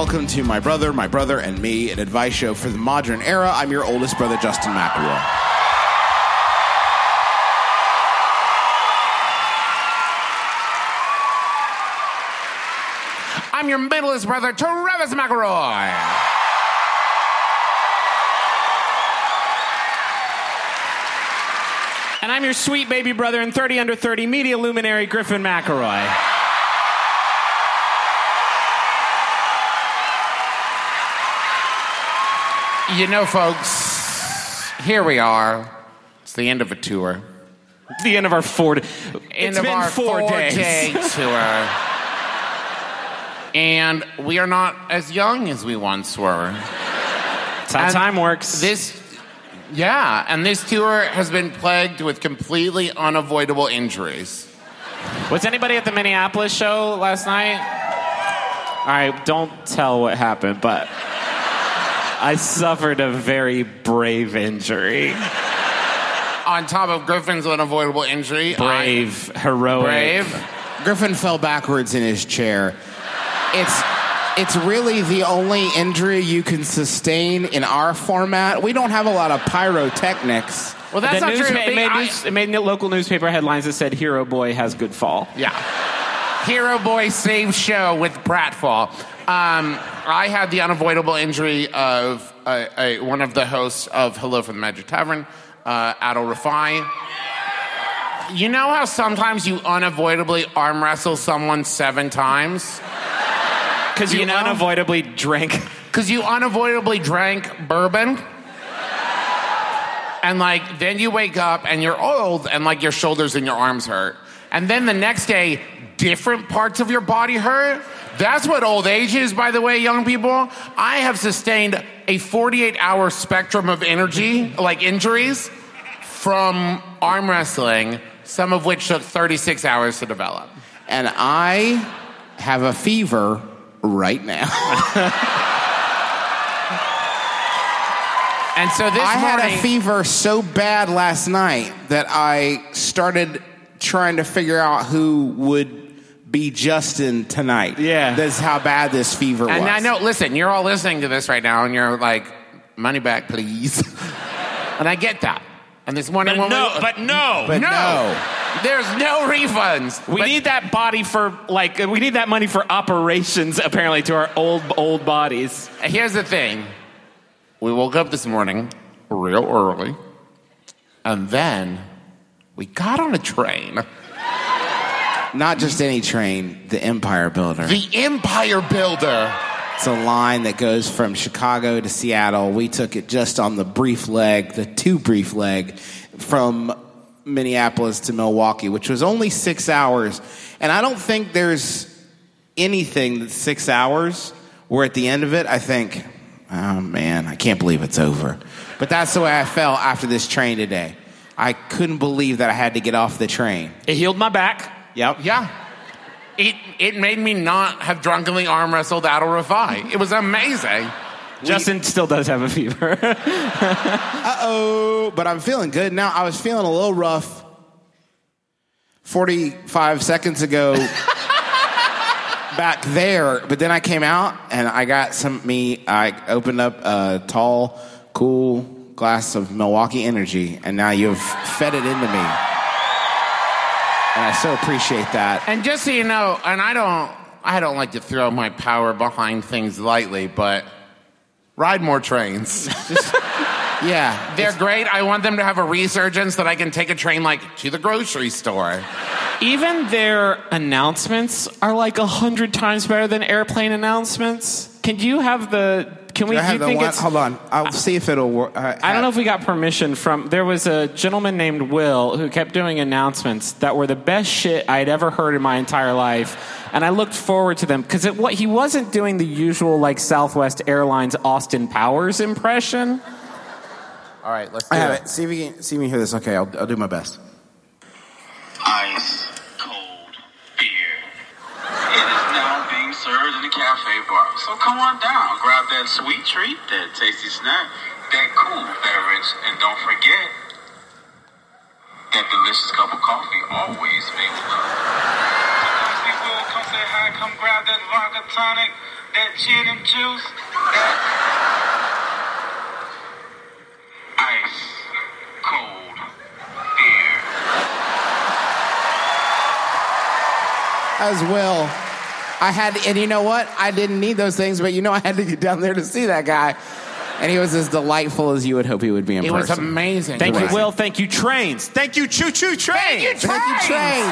Welcome to My Brother, My Brother and Me, an advice show for the modern era. I'm your oldest brother, Justin McElroy. I'm your middleest brother, Travis McElroy. And I'm your sweet baby brother and 30 under 30 media luminary Griffin McElroy. You know, folks, here we are. It's the end of a tour. The end of our four. End it's of been our four, days. day tour. And we are not as young as we once were. That's how And time works. This, yeah, and this tour has been plagued with completely unavoidable injuries. Was anybody at the Minneapolis show last night? All right, don't tell what happened, but I suffered a very brave injury. On top of Griffin's unavoidable injury, I- Brave, heroic. brave. Griffin fell backwards in his chair. It's it's really the only injury you can sustain in our format. We don't have a lot of pyrotechnics. Well, that's The not newspa- true. it, made I- news- it made local newspaper headlines that said "Hero Boy has good fall." Yeah. Hero Boy Save Show with pratfall. Um, I had the unavoidable injury of uh, uh, one of the hosts of Hello from the Magic Tavern, uh, Adal Rifai. You know how sometimes you unavoidably arm wrestle someone seven times? Because you, You know? unavoidably drank. Because you unavoidably drank bourbon. And like, then you wake up and you're old and like your shoulders and your arms hurt. And then the next day, different parts of your body hurt. That's what old age is, by the way, young people. I have sustained a 48 hour spectrum of energy, like injuries, from arm wrestling, some of which took 36 hours to develop. And I have a fever right now. And so this I morning, had a fever so bad last night that I started trying to figure out who would be Justin tonight. Yeah. That's how bad this fever was. And I know, listen, you're all listening to this right now, and you're like, money back, please. and I get that. And this morning, when no, we, but no, But no, no. there's no refunds. We But- need that body for like we need that money for operations apparently to our old old bodies. Here's the thing: we woke up this morning real early, and then we got on a train. Not just any train, the Empire Builder. The Empire Builder. It's a line that goes from Chicago to Seattle. We took it just on the brief leg, the too brief leg, from Minneapolis to Milwaukee, which was only six hours. And I don't think there's anything that's six hours where at the end of it, I think, oh man, I can't believe it's over. But that's the way I felt after this train today. I couldn't believe that I had to get off the train. It healed my back. Yep. Yeah. It, it made me not have drunkenly arm wrestled Adal Rifai. It was amazing. Justin still does have a fever. Uh oh, but I'm feeling good now. I was feeling a little rough 45 seconds ago back there, but then I came out and I got some me. I opened up a tall, cool glass of Milwaukee Energy, and now you've fed it into me. And I so appreciate that. And just so you know, and I don't, I don't like to throw my power behind things lightly, but ride more trains. Yeah. They're great. I want them to have a resurgence that I can take a train like to the grocery store. Even their announcements are like a hundred times better than airplane announcements. Can you have the? Can we? Do have you the think one? it's? Hold on. I'll see if it'll work. Uh, I don't know if we got permission from. There was a gentleman named Will who kept doing announcements that were the best shit I'd ever heard in my entire life, and I looked forward to them because what he wasn't doing the usual like Southwest Airlines Austin Powers impression. All right, let's do I have it. it. See if you can see me hear this. Okay, I'll, I'll do my best. ice cold beer. It is now being served in the cafe bar. So come on down, grab that sweet treat, that tasty snack, that cool beverage, and don't forget that delicious cup of coffee always made with love. Sometimes we will come say hi, come grab that vodka tonic, that gin and juice, that ice cold beer. As well. I had, and you know what? I didn't need those things, but you know, I had to get down there to see that guy, and he was as delightful as you would hope he would be in It was amazing. Thank Right. you, Will. Thank you, trains. Thank you, choo choo trains. Thank you, Train.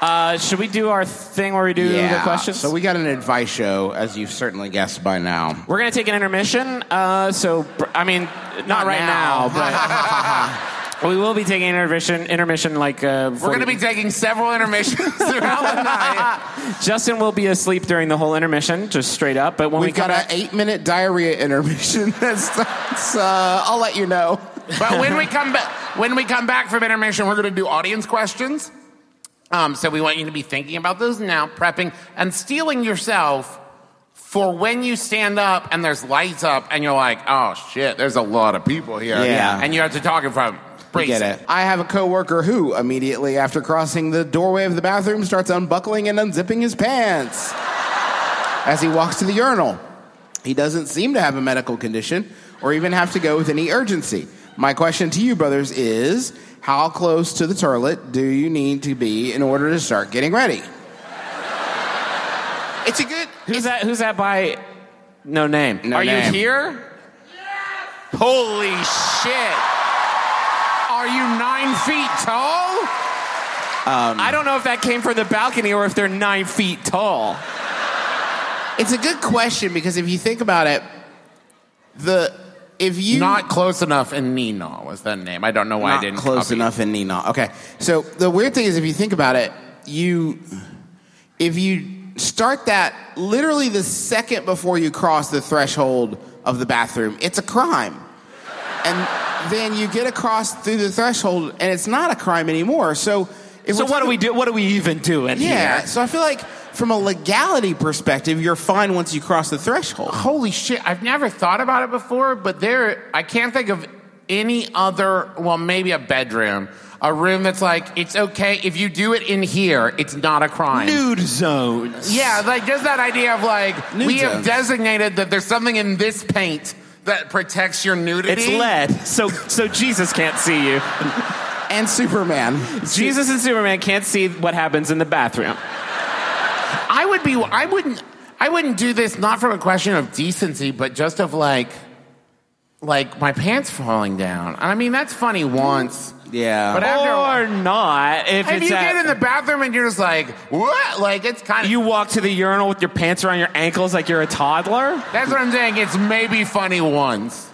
Uh, should we do our thing where we do the questions? So we got an advice show, as you've certainly guessed by now. We're gonna take an intermission. Uh, so I mean, not, Not right now. now, but we will be taking intermission. Intermission like uh, We're going to be taking several intermissions throughout the night. Justin will be asleep during the whole intermission, just straight up. But when We've we come got an eight-minute diarrhea intermission. That's, that's uh, I'll let you know. But when we come back, when we come back from intermission, we're going to do audience questions. Um, so we want you to be thinking about those now, prepping and steeling yourself for when you stand up and there's lights up and you're like, oh shit, there's a lot of people here. Yeah. And you have to talk in front. I get it. I have a coworker who, immediately after crossing the doorway of the bathroom, starts unbuckling and unzipping his pants as he walks to the urinal. He doesn't seem to have a medical condition or even have to go with any urgency. My question to you, brothers, is how close to the toilet do you need to be in order to start getting ready? It's a good. who's that? Who's that by? No name. No Are name. you here? Holy shit! Are you nine feet tall? Um, I don't know if that came from the balcony or if they're nine feet tall. It's a good question because if you think about it, the if you Not close enough in Nina was that name. I don't know why I didn't close copy. enough in Nina. Okay, so the weird thing is, if you think about it, you if you start that literally the second before you cross the threshold of the bathroom, it's a crime, and then you get across through the threshold, and it's not a crime anymore. So, if So what do we do? What do we even do in Yeah, here? so I feel like from a legality perspective, you're fine once you cross the threshold. Holy shit, I've never thought about it before, but there, I can't think of any other, well, maybe a bedroom, a room that's like, it's okay, if you do it in here, it's not a crime. Nude zones. Yeah, like just that idea of like, Nude we have designated that there's something in this paint that protects your nudity. It's lead, so so Jesus can't see you. And Superman. Jesus and Superman can't see what happens in the bathroom. I would be, I wouldn't, I wouldn't do this not from a question of decency, but just of like, like my pants falling down. I mean, that's funny once. Yeah. But after Or not. If If it's you at- get in the bathroom and you're just like, what? Like, it's kind of. you walk to the urinal with your pants around your ankles like you're a toddler. that's what I'm saying. It's maybe funny once.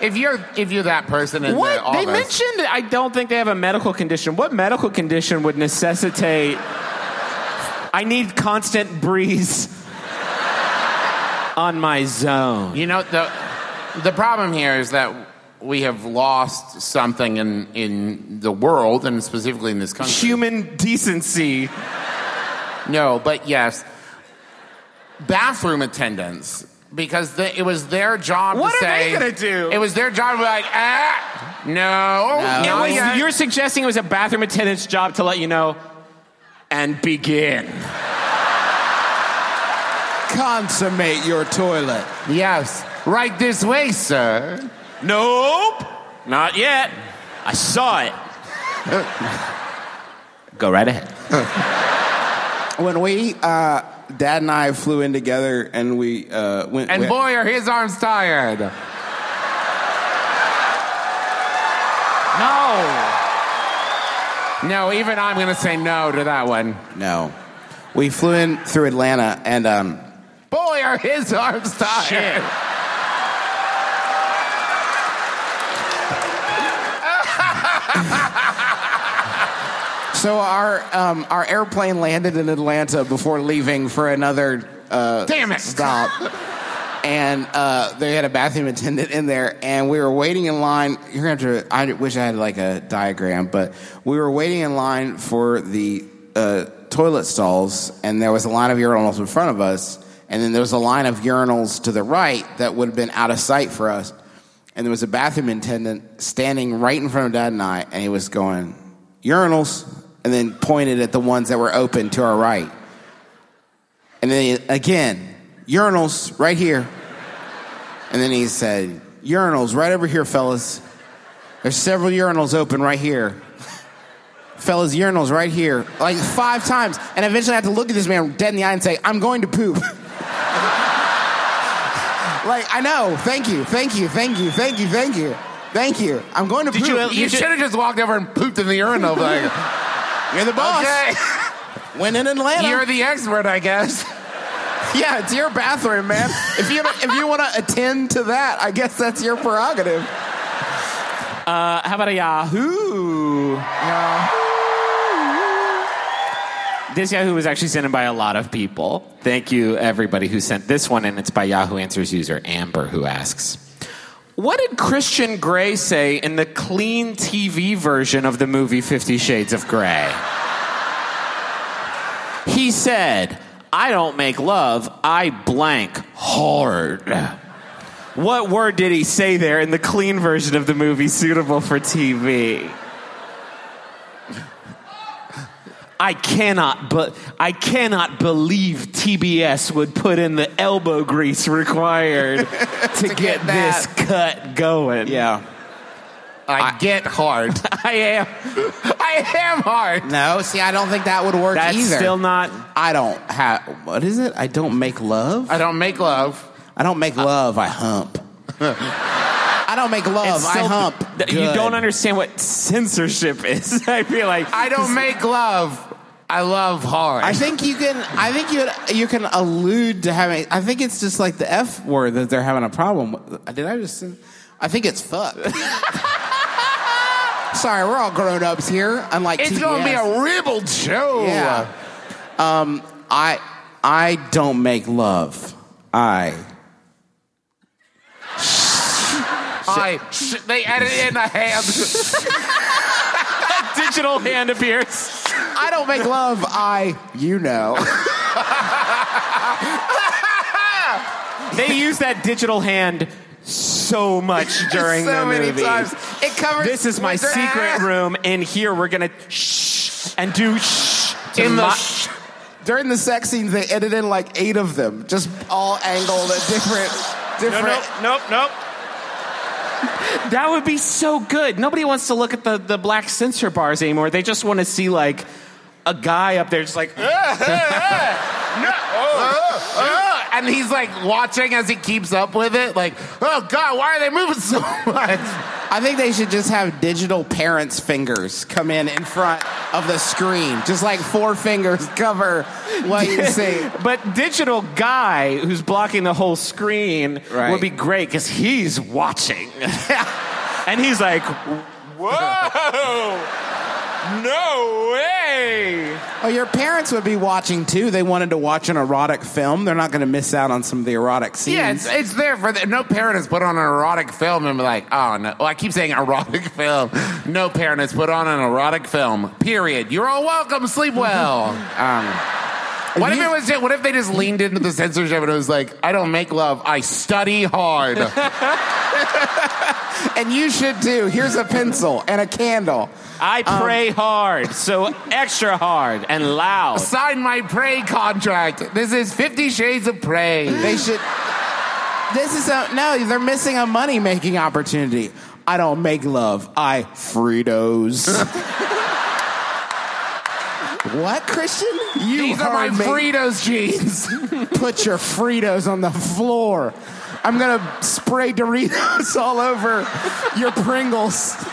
If you're if you're that person in the What office. they mentioned? I don't think they have a medical condition. What medical condition would necessitate? I need constant breeze on my zone. You know the the problem here is that we have lost something in in the world and specifically in this country. Human decency. No, but yes, bathroom attendants because the, it was their job What to are they say. gonna do? It was their job to be like, ah, no, No. Was, yet." you're suggesting it was a bathroom attendant's job to let you know and begin. Consummate your toilet. yes, right this way, sir. Nope, not yet. I saw it. Go right ahead. when we, uh, Dad and I flew in together, and we uh, went. And we- boy, are his arms tired. No. No, even I'm going to say no to that one. No. We flew in through Atlanta, and um, Boy, are his arms tired. So our um, our airplane landed in Atlanta before leaving for another uh, Damn it. stop. And uh, they had a bathroom attendant in there, and we were waiting in line. You're gonna have to. I wish I had like a diagram, but we were waiting in line for the uh, toilet stalls, and there was a line of urinals in front of us, and then there was a line of urinals to the right that would have been out of sight for us. And there was a bathroom attendant standing right in front of Dad and I, and he was going urinals, and then pointed at the ones that were open to our right. And then he, again, urinals right here. And then he said, urinals right over here, fellas. There's several urinals open right here. fellas, urinals right here. Like five times. And eventually I had to look at this man dead in the eye and say, I'm going to poop. like, I know. Thank you. Thank you. Thank you. Thank you. Thank you. Thank you. I'm going to Did poop. you- You should have just walked over and pooped in the urinal. Like, You're the boss. okay, When in Atlanta. you're the expert, I guess. Yeah, it's your bathroom, man. if you if you want to attend to that, I guess that's your prerogative. Uh, how about a Yahoo? Yahoo. This Yahoo was actually sent in by a lot of people. Thank you, everybody who sent this one, and it's by Yahoo Answers user Amber, who asks What did Christian Grey say in the clean TV version of the movie Fifty Shades of Grey? He said, I don't make love, I blank hard. What word did he say there in the clean version of the movie suitable for TV? I cannot but I cannot believe TBS would put in the elbow grease required to, get, get this cut going. Yeah. I, get hard. I am. I am hard. No, see, I don't think that would work either. That's either. still not. I don't have. What is it? I don't make love. I don't make love. I don't make love. I hump. I don't make love. I hump. th- You don't understand what censorship is. I feel like I don't make love. I love hard. I think you can. I think you you can allude to having. I think it's just like the F word that they're having a problem with. Did I just? I think it's fuck. Sorry, we're all grown ups here. Unlike it's going to be a ribald show. Yeah. Um, I I don't make love. I I, they edit in a hand. a digital hand appears. I don't make love. I you know. They use that digital hand so much during so the many movie. times. It covers. This is my secret ass. room. In here, we're gonna shh and do shh to In the my- sh- During the sex scenes, they edited in like eight of them, just all angled at different different. No, different. nope, nope, nope. That would be so good. Nobody wants to look at the, the black censor bars anymore. They just want to see like a guy up there just like uh, uh, uh. uh, and he's like watching as he keeps up with it. Like, oh God, why are they moving so much? I think they should just have digital parents' fingers come in in front of the screen, just like four fingers cover what you see. But digital guy who's blocking the whole screen Right. would be great because he's watching. and he's like, whoa, no way. Oh, your parents would be watching too. They wanted to watch an erotic film. They're not going to miss out on some of the erotic scenes. Yeah, it's, it's there for the, no parent has put on an erotic film and be like, oh no. Well, I keep saying erotic film. No parent has put on an erotic film. Period. You're all welcome. Sleep well. um, what if it was? What if they just leaned into the censorship and it was like, I don't make love. I study hard. and you should too. Here's a pencil and a candle. I um, pray hard, so extra hard and loud. Sign my pray contract. This is Fifty Shades of Prey. They should. This is a no. They're missing a money making opportunity. I don't make love. I Fritos. what, Christian? You These are my me. Fritos jeans. Put your Fritos on the floor. I'm gonna spray Doritos all over your Pringles.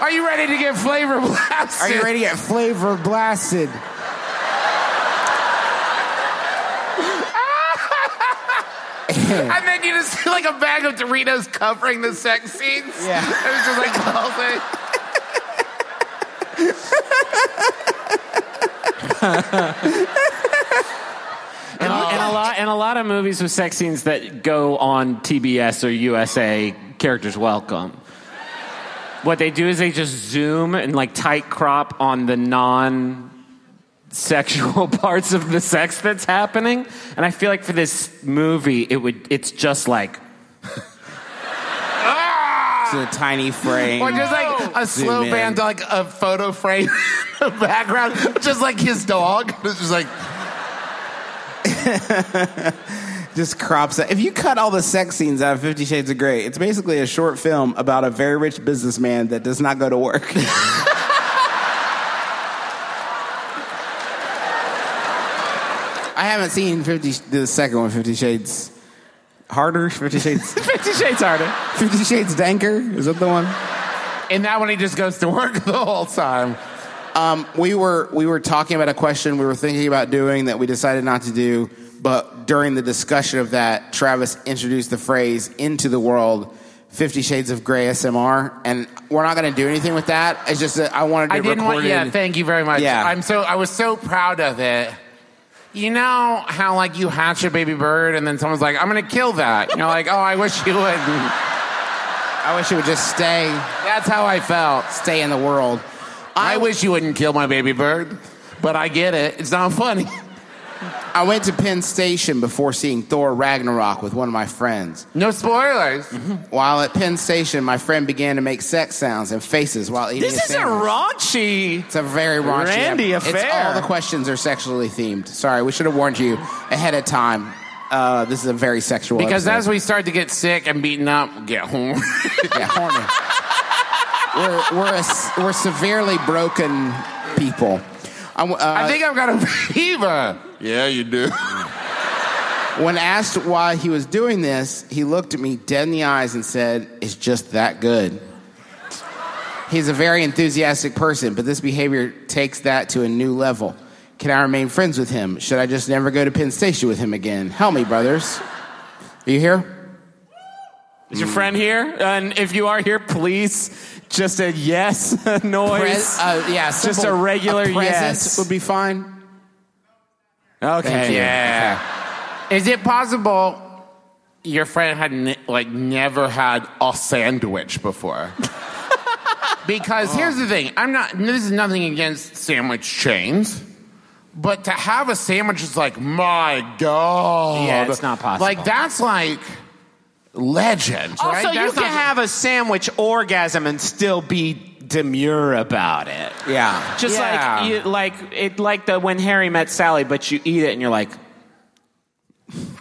Are you ready to get flavor blasted? Are you ready to get flavor blasted? And then you just see like a bag of Doritos covering the sex scenes. Yeah. It was just like the whole thing. And, and a lot and a lot of movies with sex scenes that go on TBS or USA, characters welcome. What they do is they just zoom and like tight crop on the non sexual parts of the sex that's happening. And I feel like for this movie, it would it's just like It's a tiny frame. Or just like a Zoom slow in. band, to, like a photo frame in the background, just like his dog. It's just like, just crops it. If you cut all the sex scenes out of Fifty Shades of Grey, it's basically a short film about a very rich businessman that does not go to work. I haven't seen Fifty the second one, Fifty Shades Harder, Fifty Shades, Fifty Shades Harder. Fifty Shades Danker. Is that the one? in that one, he just goes to work the whole time. Um, we were we were talking about a question we were thinking about doing that we decided not to do, but during the discussion of that, Travis introduced the phrase into the world. Fifty Shades of Grey SMR, and we're not going to do anything with that. It's just that I wanted to I didn't want, yeah, it. thank you very much. Yeah. I'm so, I was so proud of it. You know how like you hatch a baby bird and then someone's like, I'm gonna kill that. You're like, oh, I wish you wouldn't. I wish you would just stay That's how I felt. stay in the world. I wish you wouldn't kill my baby bird, but I get it. It's not funny. I went to Penn Station before seeing Thor Ragnarok with one of my friends. No spoilers. While at Penn Station, my friend began to make sex sounds and faces while eating. This a is a sandwich. raunchy. It's a very raunchy. Randy ep- It's affair. all the questions are sexually themed. Sorry, we should have warned you ahead of time. Uh, this is a very sexual. Because episode. as we start to get sick and beaten up, we get home. yeah, horny. we're we're a we're severely broken people. I uh, I think I've got a fever. Yeah, you do. when asked why he was doing this, he looked at me dead in the eyes and said, "It's just that good." He's a very enthusiastic person, but this behavior takes that to a new level. Can I remain friends with him? Should I just never go to Penn Station with him again? Help me, brothers. Are you here? Is your friend here? And if you are here, please just a yes noise. Pres- uh, yeah, Just a regular present yes. would be fine. okay. Yeah. Is it possible your friend had ne- like never had a sandwich before? because here's the thing: I'm not. This is nothing against sandwich chains. But to have a sandwich is like, my God. Yeah, it's not possible. Like, that's like legend, oh, right? Also, you That's can not- have a sandwich orgasm and still be demure about it. Yeah. Just Yeah. like you, like it, like the when Harry met Sally, but you eat it and you're like,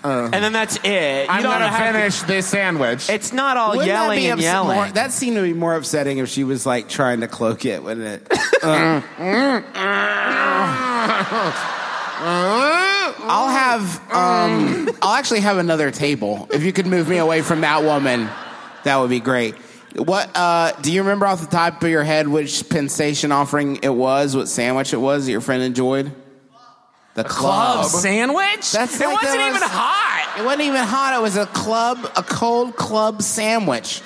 uh. and then that's it. You I'm don't gonna have to- finish this sandwich. It's not all Wouldn't yelling and ups- yelling. More, that seemed to be more upsetting if she was like trying to cloak it, wouldn't it? Uh. Uh. I'll have. Um, I'll actually have another table. If you could move me away from that woman, that would be great. What uh, do you remember off the top of your head? Which Penn Station offering it was? What sandwich it was that your friend enjoyed? The club. Club sandwich? That's it like wasn't that even hot. It wasn't even hot. It was a club, a cold club sandwich.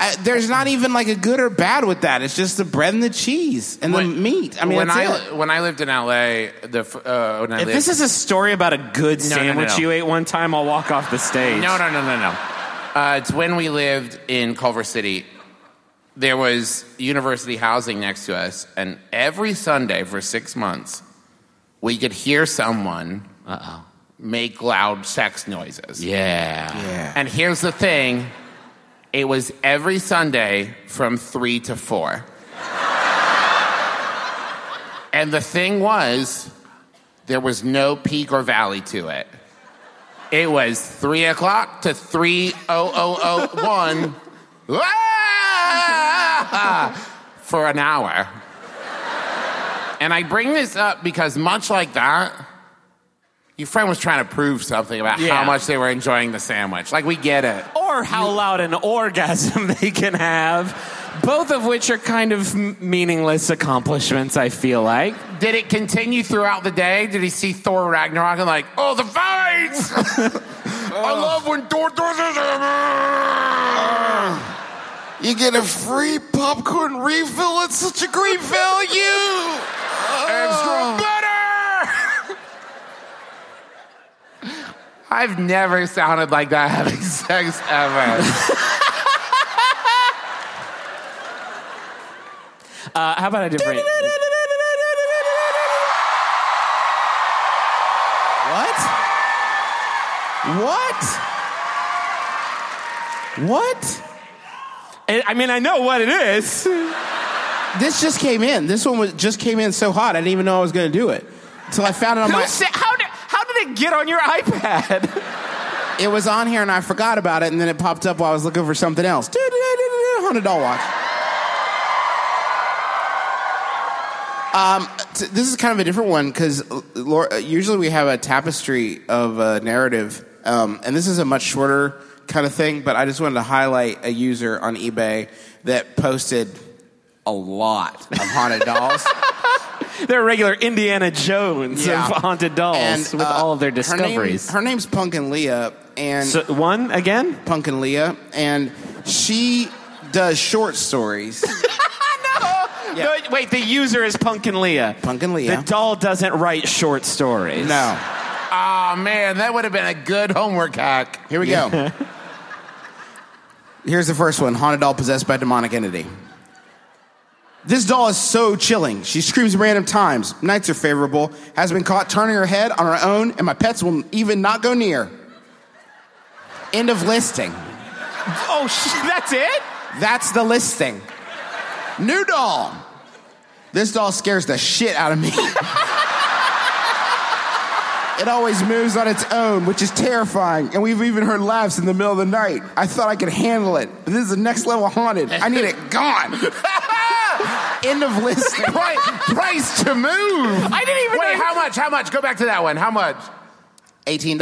I, there's not even like a good or bad with that. It's just the bread and the cheese and the meat. I mean, when that's I it. when I lived in LA, the uh, when I If lived, this is a story about a good No, no, no, sandwich no. you ate one time, I'll walk off the stage. No, no, no, no, no. Uh, it's when we lived in Culver City. There was university housing next to us, and every Sunday for six months, we could hear someone Uh-oh. make loud sex noises. Yeah. Yeah. And here's the thing it was every Sunday from 3 to 4. and the thing was, there was no peak or valley to it. It was 3 o'clock to 30001 for an hour. And I bring this up because, much like that, Your friend was trying to prove something about Yeah. how much they were enjoying the sandwich. Like we get it. Or how loud an orgasm they can have. Both of which are kind of m- meaningless accomplishments, I feel like. Did it continue throughout the day? Did he see Thor Ragnarok and like, oh, the fights? I love when Thor does this. You get a free popcorn refill. It's such a great value. Extra I've never sounded like that having sex ever. Uh, how about I do a different. What? What? What? I I mean, I know what it is. This just came in. This one was just came in so hot. I didn't even know I was going to do it until I found it on Who my. said, how, did, it get on your iPad? It was on here and I forgot about it, and then it popped up while I was looking for something else. Haunted doll watch. Um, t- this is kind of a different one because usually we have a tapestry of a narrative, um, and this is a much shorter kind of thing. But I just wanted to highlight a user on eBay that posted a lot of haunted dolls. They're regular Indiana Jones Yeah. of haunted dolls And, with uh, all of their her name- discoveries. Her, name's Punkin Leah, and so, one again? Punkin Leah, and she does short stories. Yeah. No, wait, the user is Punkin Leah. Punkin Leah. The doll doesn't write short stories. no, Oh man, that would have been a good homework hack. here we go. Here's the first one: haunted doll possessed by demonic entity. This doll is so chilling. She screams random times. Nights are favorable. Has been caught turning her head on her own, and my pets will even not go near. End of listing. Oh, sh- that's it? That's the listing. New doll. This doll scares the shit out of me. it always moves on its own, which is terrifying. And we've even heard laughs in the middle of the night. I thought I could handle it. But this is the next level haunted. I need it gone. End of listing. Price, price to move. I didn't even Wait, know- how much? How much? Go back to that one. How much? $18.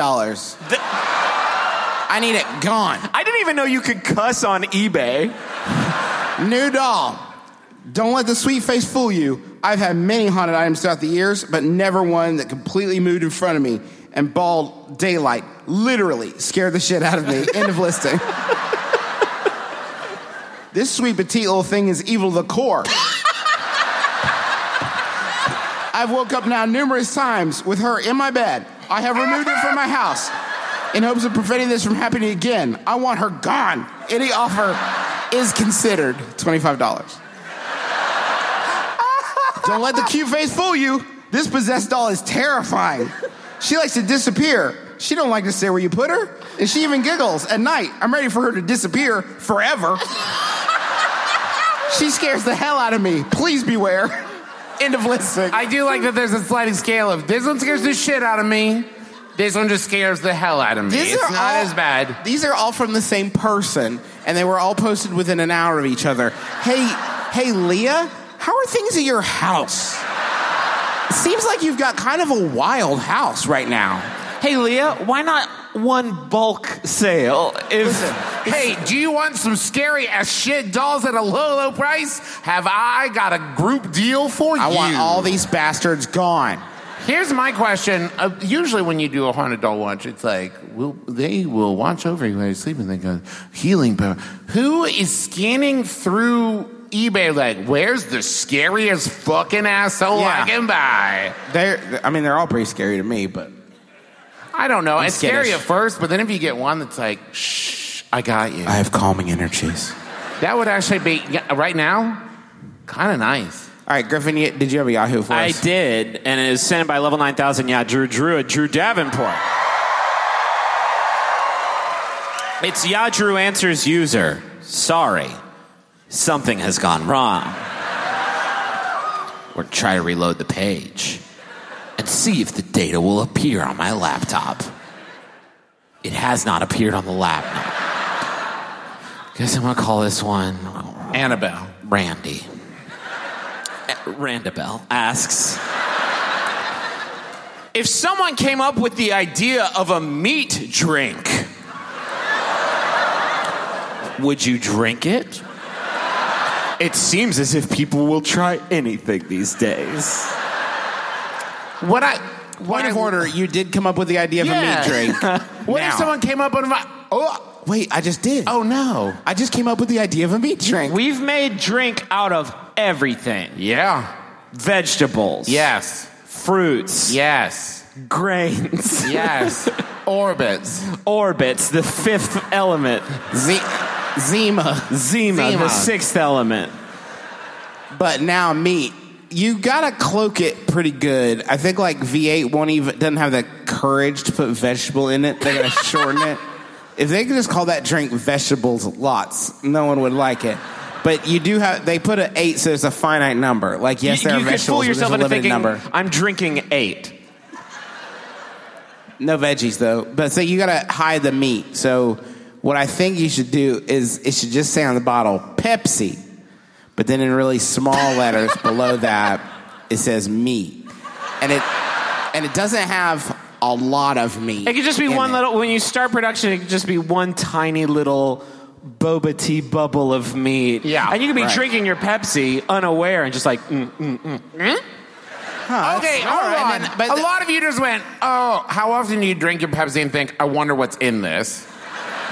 The- I need it gone. I didn't even know you could cuss on eBay. New doll. Don't let the sweet face fool you. I've had many haunted items throughout the years, but never one that completely moved in front of me and bald daylight literally scared the shit out of me. End of listing. this sweet petite little thing is evil to the core. I've woke up now numerous times with her in my bed. I have removed it from my house in hopes of preventing this from happening again. I want her gone. Any offer is considered $25. Don't let the cute face fool you. This possessed doll is terrifying. She likes to disappear. She don't like to stay where you put her. And she even giggles at night. I'm ready for her to disappear forever. She scares the hell out of me. Please beware. End of listing. I do like that there's a sliding scale of this one scares the shit out of me. This one just scares the hell out of me. These it's are not all- as bad. These are all from the same person, and they were all posted within an hour of each other. Hey, hey, Leah, how are things at your house? Seems like you've got kind of a wild house right now. Hey, Leah, why not one bulk sale? If Hey, do you want some scary as shit dolls at a low, low price? Have I got a group deal for I you? I want all these bastards gone. Here's my question. Uh, usually, when you do a haunted doll watch, it's like, will they will watch over you while you're sleeping. They go healing power. Who is scanning through eBay? Like, where's the scariest fucking asshole Yeah. I can buy? They're, I mean, they're all pretty scary to me, but I don't know. I'm it's scary at first, but then if you get one that's like, shh, I got you. I have calming energies. that would actually be yeah, right now kind of nice. All right, Griffin, you, did you have a Yahoo for I did, and it was sent by level 9000. Yeah, Drew Drew at Drew Davenport. It's Ya Drew Answers user. Sorry, something has gone wrong. Or try to reload the page and see if the data will appear on my laptop. It has not appeared on the laptop. Guess I'm gonna call this one Annabelle. Randy. Randabelle asks If someone came up with the idea of a meat drink, would you drink it? It seems as if people will try anything these days. What I Point what of order, you did come up with the idea of Yeah. a meat drink. What if Now- someone came up with a oh Wait, I just did. oh no I just came up with the idea of a meat drink. We've made drink out of everything yeah vegetables, yes fruits, yes grains, yes Orbitz Orbitz, the fifth element, Z- Zima. Zima, Zima. the sixth element. But now meat. You gotta cloak it pretty good. I think like V8 won't even doesn't have the courage to put vegetable in it. They gotta shorten it. If they could just call that drink vegetables lots, no one would like it. But you do have they put an eight, so it's a finite number. Like yes, you there you are could fool vegetables, but there's yourself a into limited thinking, number. I'm drinking eight. No veggies though. But so you gotta hide the meat. So what I think you should do is it should just say on the bottle Pepsi, but then in really small letters below that it says meat, and it and it doesn't have a lot of meat. It could just be one it. little. When you start production, it could just be one tiny little boba tea bubble of meat. Yeah, and you could be right. drinking your Pepsi unaware and just like, mm, mm, mm. Huh, okay hold all right, on then- but a the- lot of you just went oh how often do you drink your Pepsi and think I wonder what's in this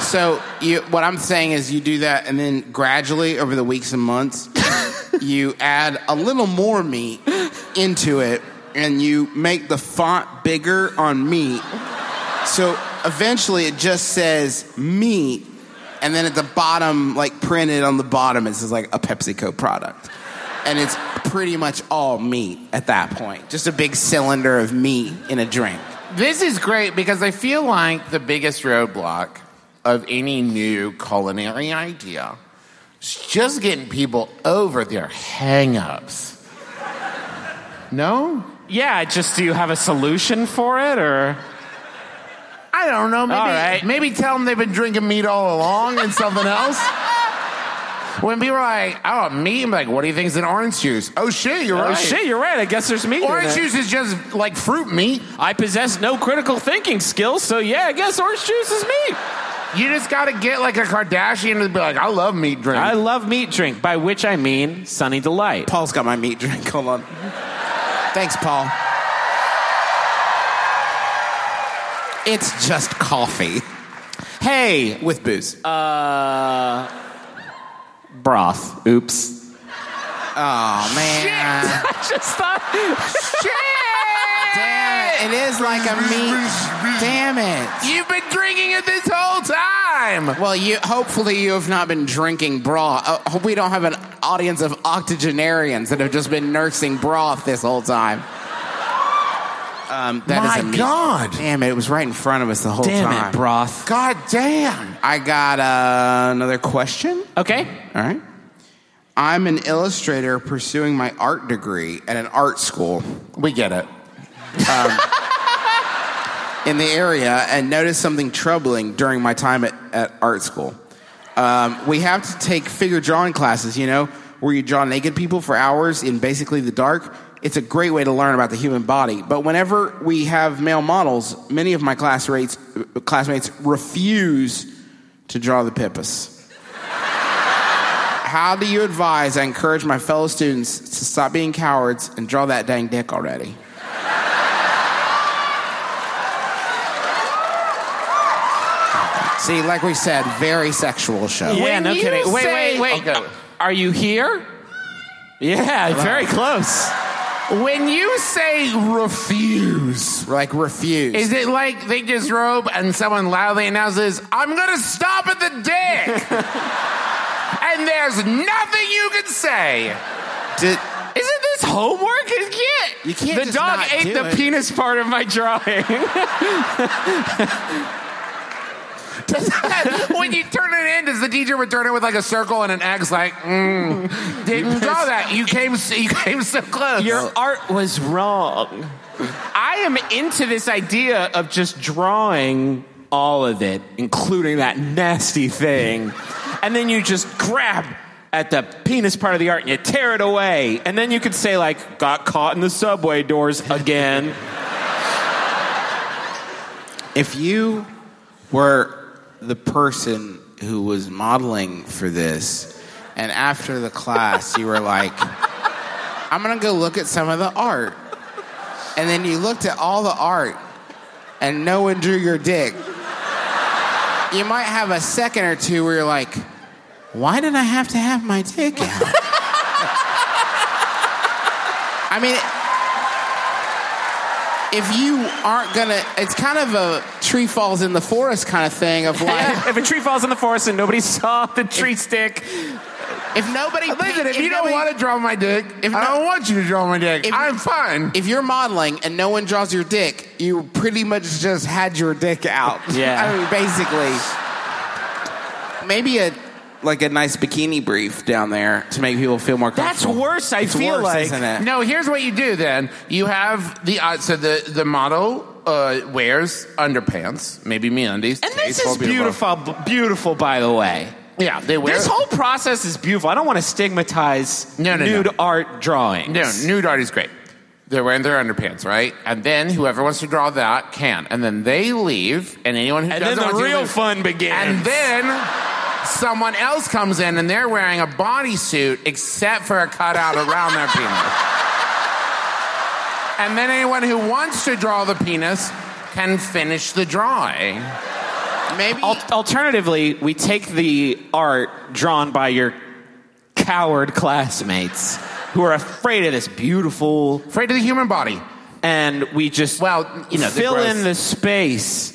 So you, what I'm saying is you do that, and then gradually over the weeks and months, you add a little more meat into it, and you make the font bigger on meat. So eventually, it just says meat, and then at the bottom, like printed on the bottom, it says like a PepsiCo product, and it's pretty much all meat at that point. Just a big cylinder of meat in a drink. This is great because I feel like the biggest roadblock of any new culinary idea is just getting people over their hang-ups. No? yeah. Just do you have a solution for it, or I don't know. Maybe, All right. maybe tell them they've been drinking meat all along and something else. When people are like, oh, meat, I'm like, what do you think is in orange juice? Oh, shit, you're oh right. Oh, shit, you're right. I guess there's meat. in Orange juice is just like fruit meat. I possess no critical thinking skills, so yeah, I guess orange juice is meat. You just got to get like a Kardashian to be like, I love meat drink. I love meat drink, by which I mean Sunny Delight. Paul's got my meat drink. Hold on. Thanks, Paul. It's just coffee Hey, with booze. uh, broth. Oops. oh man, Shit! I just thought. damn it! It is like a meat. Damn it! You've been drinking it this whole time. Well, you hopefully you have not been drinking broth. Uh, hope we don't have an audience of octogenarians that have just been nursing broth this whole time. Um, that is My a meat- God. Damn it! It was right in front of us the whole Damn time. it, broth. God damn. I got uh, another question. Okay. All right. I'm an illustrator pursuing my art degree at an art school We get it. In the area and noticed something troubling during my time at, at art school. Um, we have to take figure drawing classes, you know, where you draw naked people for hours in basically the dark. It's a great way to learn about the human body. But whenever we have male models, many of my classmates, classmates refuse to draw the pippus. How do you advise I encourage my fellow students to stop being cowards and draw that dang dick already? See, like we said, very sexual show. Yeah, When no you kidding. Wait, say- wait, wait. Okay. Are you here? Yeah, very close. When you say refuse, Like refuse. is it like they just robe and someone loudly announces, I'm going to stop at the dick? and there's nothing you can say. Did- Isn't this homework? You can't. You can't The just dog not ate do the it. penis part of my drawing. when you turn it in, does the teacher return it with like a circle and an X? Like, mm, didn't draw that. You came, so- you came so close. Your art was wrong. I am into this idea of just drawing all of it, including that nasty thing. And then you just grab at the penis part of the art and you tear it away. And then you could say, like, got caught in the subway doors again. If you were the person who was modeling for this, and after the class you were like, I'm gonna go look at some of the art. And then you looked at all the art and no one drew your dick. You might have a second or two where you're like, why did I have to have my dick out? I mean, if you aren't gonna, it's kind of a tree falls in the forest kind of thing of like, if a tree falls in the forest and nobody saw the tree stick, if nobody, Listen, if you don't want to draw my dick, If I don't want you to draw my dick. If- I'm fine. if you're modeling and no one draws your dick, you pretty much just had your dick out. Yeah. I mean, basically. Maybe a like a nice bikini brief down there to make people feel more comfortable. that's comfortable. worse. I It's feel worse, like isn't it? No, here's what you do then. You have the uh, so the the model uh, wears underpants, maybe MeUndies. And this is beautiful, beautiful, by the way. Yeah, they wear This whole process is beautiful. I don't want to stigmatize No, no, no. nude art drawings. No, nude art is great. They're wearing their underpants, right? And then whoever wants to draw that can. And then they leave, and anyone who And doesn't then the want to real leave- fun begins. And then someone else comes in, and they're wearing a bodysuit except for a cutout around their penis. And then anyone who wants to draw the penis can finish the drawing. Maybe Al- alternatively, we take the art drawn by your coward classmates who are afraid of this beautiful, Afraid of the human body. and we just Well, you know, fill gross- in the space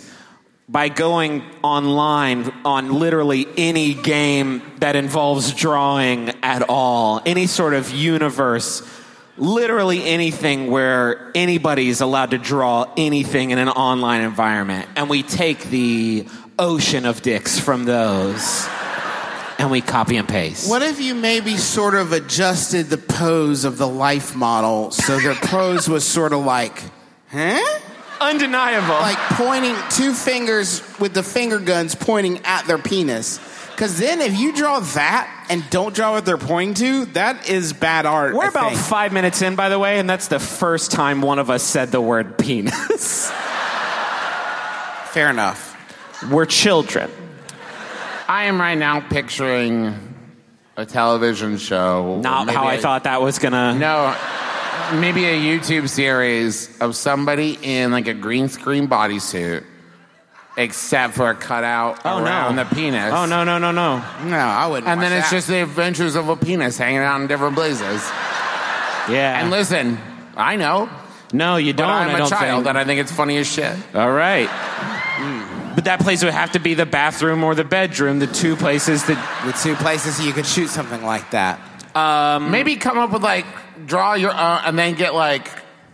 by going online on literally any game that involves drawing at all, any sort of universe. Literally anything where anybody is allowed to draw anything in an online environment. And we take the ocean of dicks from those and we copy and paste. What if you maybe sort of adjusted the pose of the life model so their pose was sort of like, huh? Undeniable. Like pointing two fingers with the finger guns pointing at their penis. Because then if you draw that and don't draw what they're pointing to, that is bad art. We're I about think. five minutes in, by the way, and that's the first time one of us said the word penis. Fair enough. We're children. I am right now picturing a television show. Not maybe how I thought that was gonna. No, maybe a YouTube series of somebody in like a green screen bodysuit, except for a cutout Oh around no. the penis. Oh no no no no. No, I wouldn't. And then it's that. just the adventures of a penis hanging out in different places. Yeah. And listen, I know, no, you don't. I'm I a don't child think. and I think it's funny as shit. All right. But that place would have to be the bathroom or the bedroom, the two places that. the two places you could shoot something like that. Maybe come up with like draw your uh, and then get like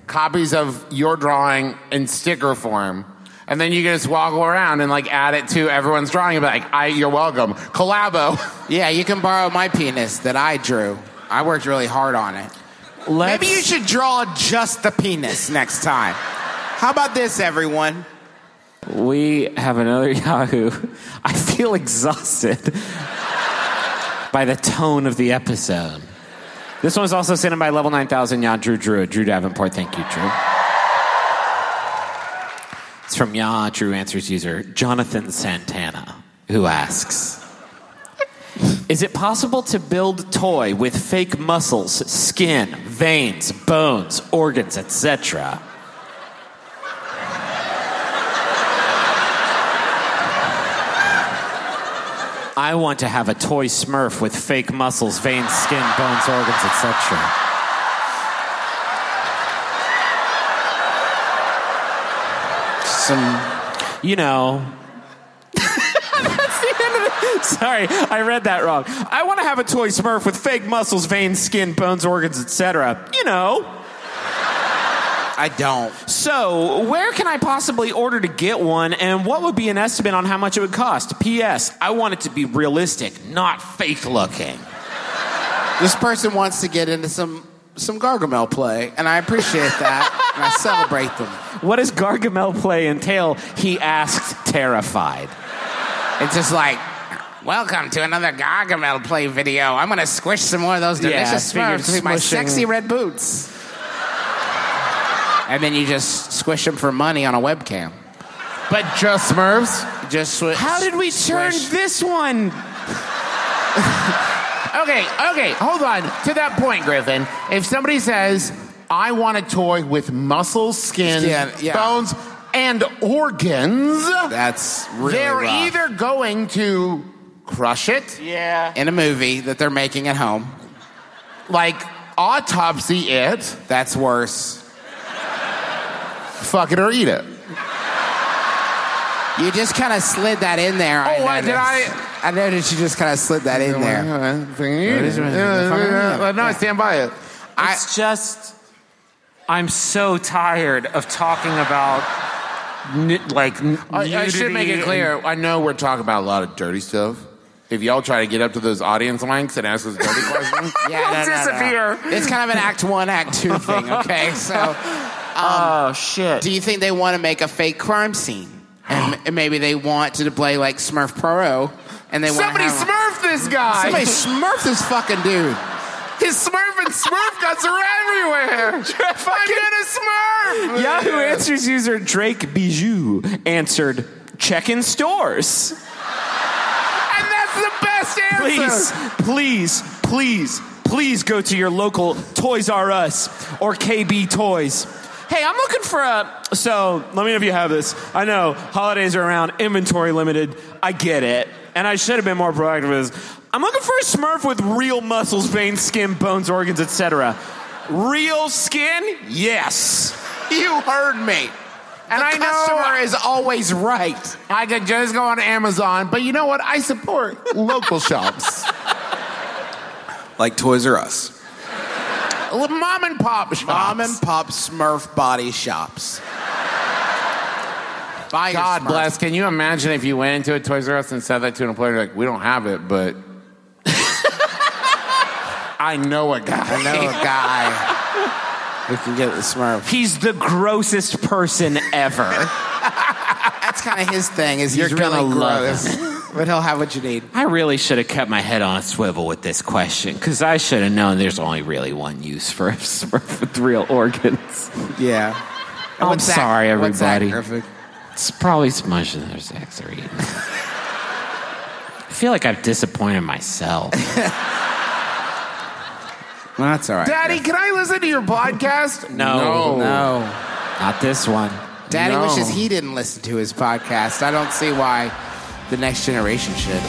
copies of your drawing in sticker form. And then you can just walk around and like add it to everyone's drawing and be like, I, you're welcome. Collabo. Yeah, you can borrow my penis that I drew. I worked really hard on it. Let's, Maybe you should draw just the penis next time. How about this, everyone? We have another Yahoo. I feel exhausted by the tone of the episode. This one's also sent in by Level 9000 Ya Drew Drew. Drew Davenport. Thank you, Drew. It's from Ya Drew Answers user Jonathan Santana, who asks Is it possible to build toy with fake muscles, skin, veins, bones, organs, etc.? I want to have a toy smurf with fake muscles, veins, skin, bones, organs, etc. Some You know. That's the end of it. Sorry, I read that wrong. I want to have a toy smurf with fake muscles, veins, skin, bones, organs, etc. You know. I don't. So, where can I possibly order to get one, and what would be an estimate on how much it would cost? P.S. I want it to be realistic, not fake looking. This person wants to get into some some Gargamel play, and I appreciate that, and I celebrate them. What does Gargamel play entail? He asked, terrified. It's just like, welcome to another Gargamel play video. I'm gonna squish some more of those delicious I figured Smurfs with my sexy red boots. And then you just squish them for money on a webcam. But just Smurfs? Just swi- How did we turn swish. this one? Okay, okay, hold on. To that point, Griffin, if somebody says, I want a toy with muscles, skin, Skin, yeah. bones, and organs, That's really they're rough. either going to crush it, Yeah. in a movie that they're making at home. like autopsy it, That's worse. Fuck it, or eat it. You just kind of slid that in there. Oh, what, did I- I noticed you just kind of slid that in there. Uh, No, I stand by it. It's just, I'm so tired of talking about, nu- like, n- I, I should make it nudity clear. I know we're talking about a lot of dirty stuff. If y'all try to get up to those audience links and ask us dirty questions, Yeah, no, no, no. disappear. It's kind of an act one, act two thing. Okay, so and- Um, oh shit! do you think they want to make a fake crime scene, and, and maybe they want to play like Smurf Pro, and they want somebody have, smurf this guy. somebody Smurf this fucking dude. His Smurf and Smurf guts are everywhere. I'm gonna Smurf. Yahoo Answers user Drake Bijou answered, "Check in stores." And that's the best answer. Please, please, please, please go to your local Toys R Us or KB Toys. Hey, I'm looking for a. So, let me know if you have this. I know holidays are around, inventory limited. I get it. And I should have been more proactive with this. I'm looking for a Smurf with real muscles, veins, skin, bones, organs, etc. Real skin? Yes. You heard me. And the I customer know is always right. I could just go on Amazon, but you know what? I support local shops, Like Toys R Us. Mom and pop shops. Mom and pop Smurf body shops. Buy your God Smurf. bless. Can you imagine if you went into a Toys R Us and said that to an employee, like, we don't have it, but I know a guy. I know a guy who can get the Smurf. He's the grossest person ever. That's kind of his thing. Is You're he's really gonna love gross, but he'll have what you need. I really should have kept my head on a swivel with this question because I should have known there's only really one use for a Smurf with real organs. Yeah. I'm sorry, What's that, everybody. Griffin? It's probably smudged in their sex or eating. I feel like I've disappointed myself. Well, that's all right. Daddy, can I listen to your podcast? No. No. Not this one. Daddy No. wishes he didn't listen to his podcast. I don't see why the next generation should.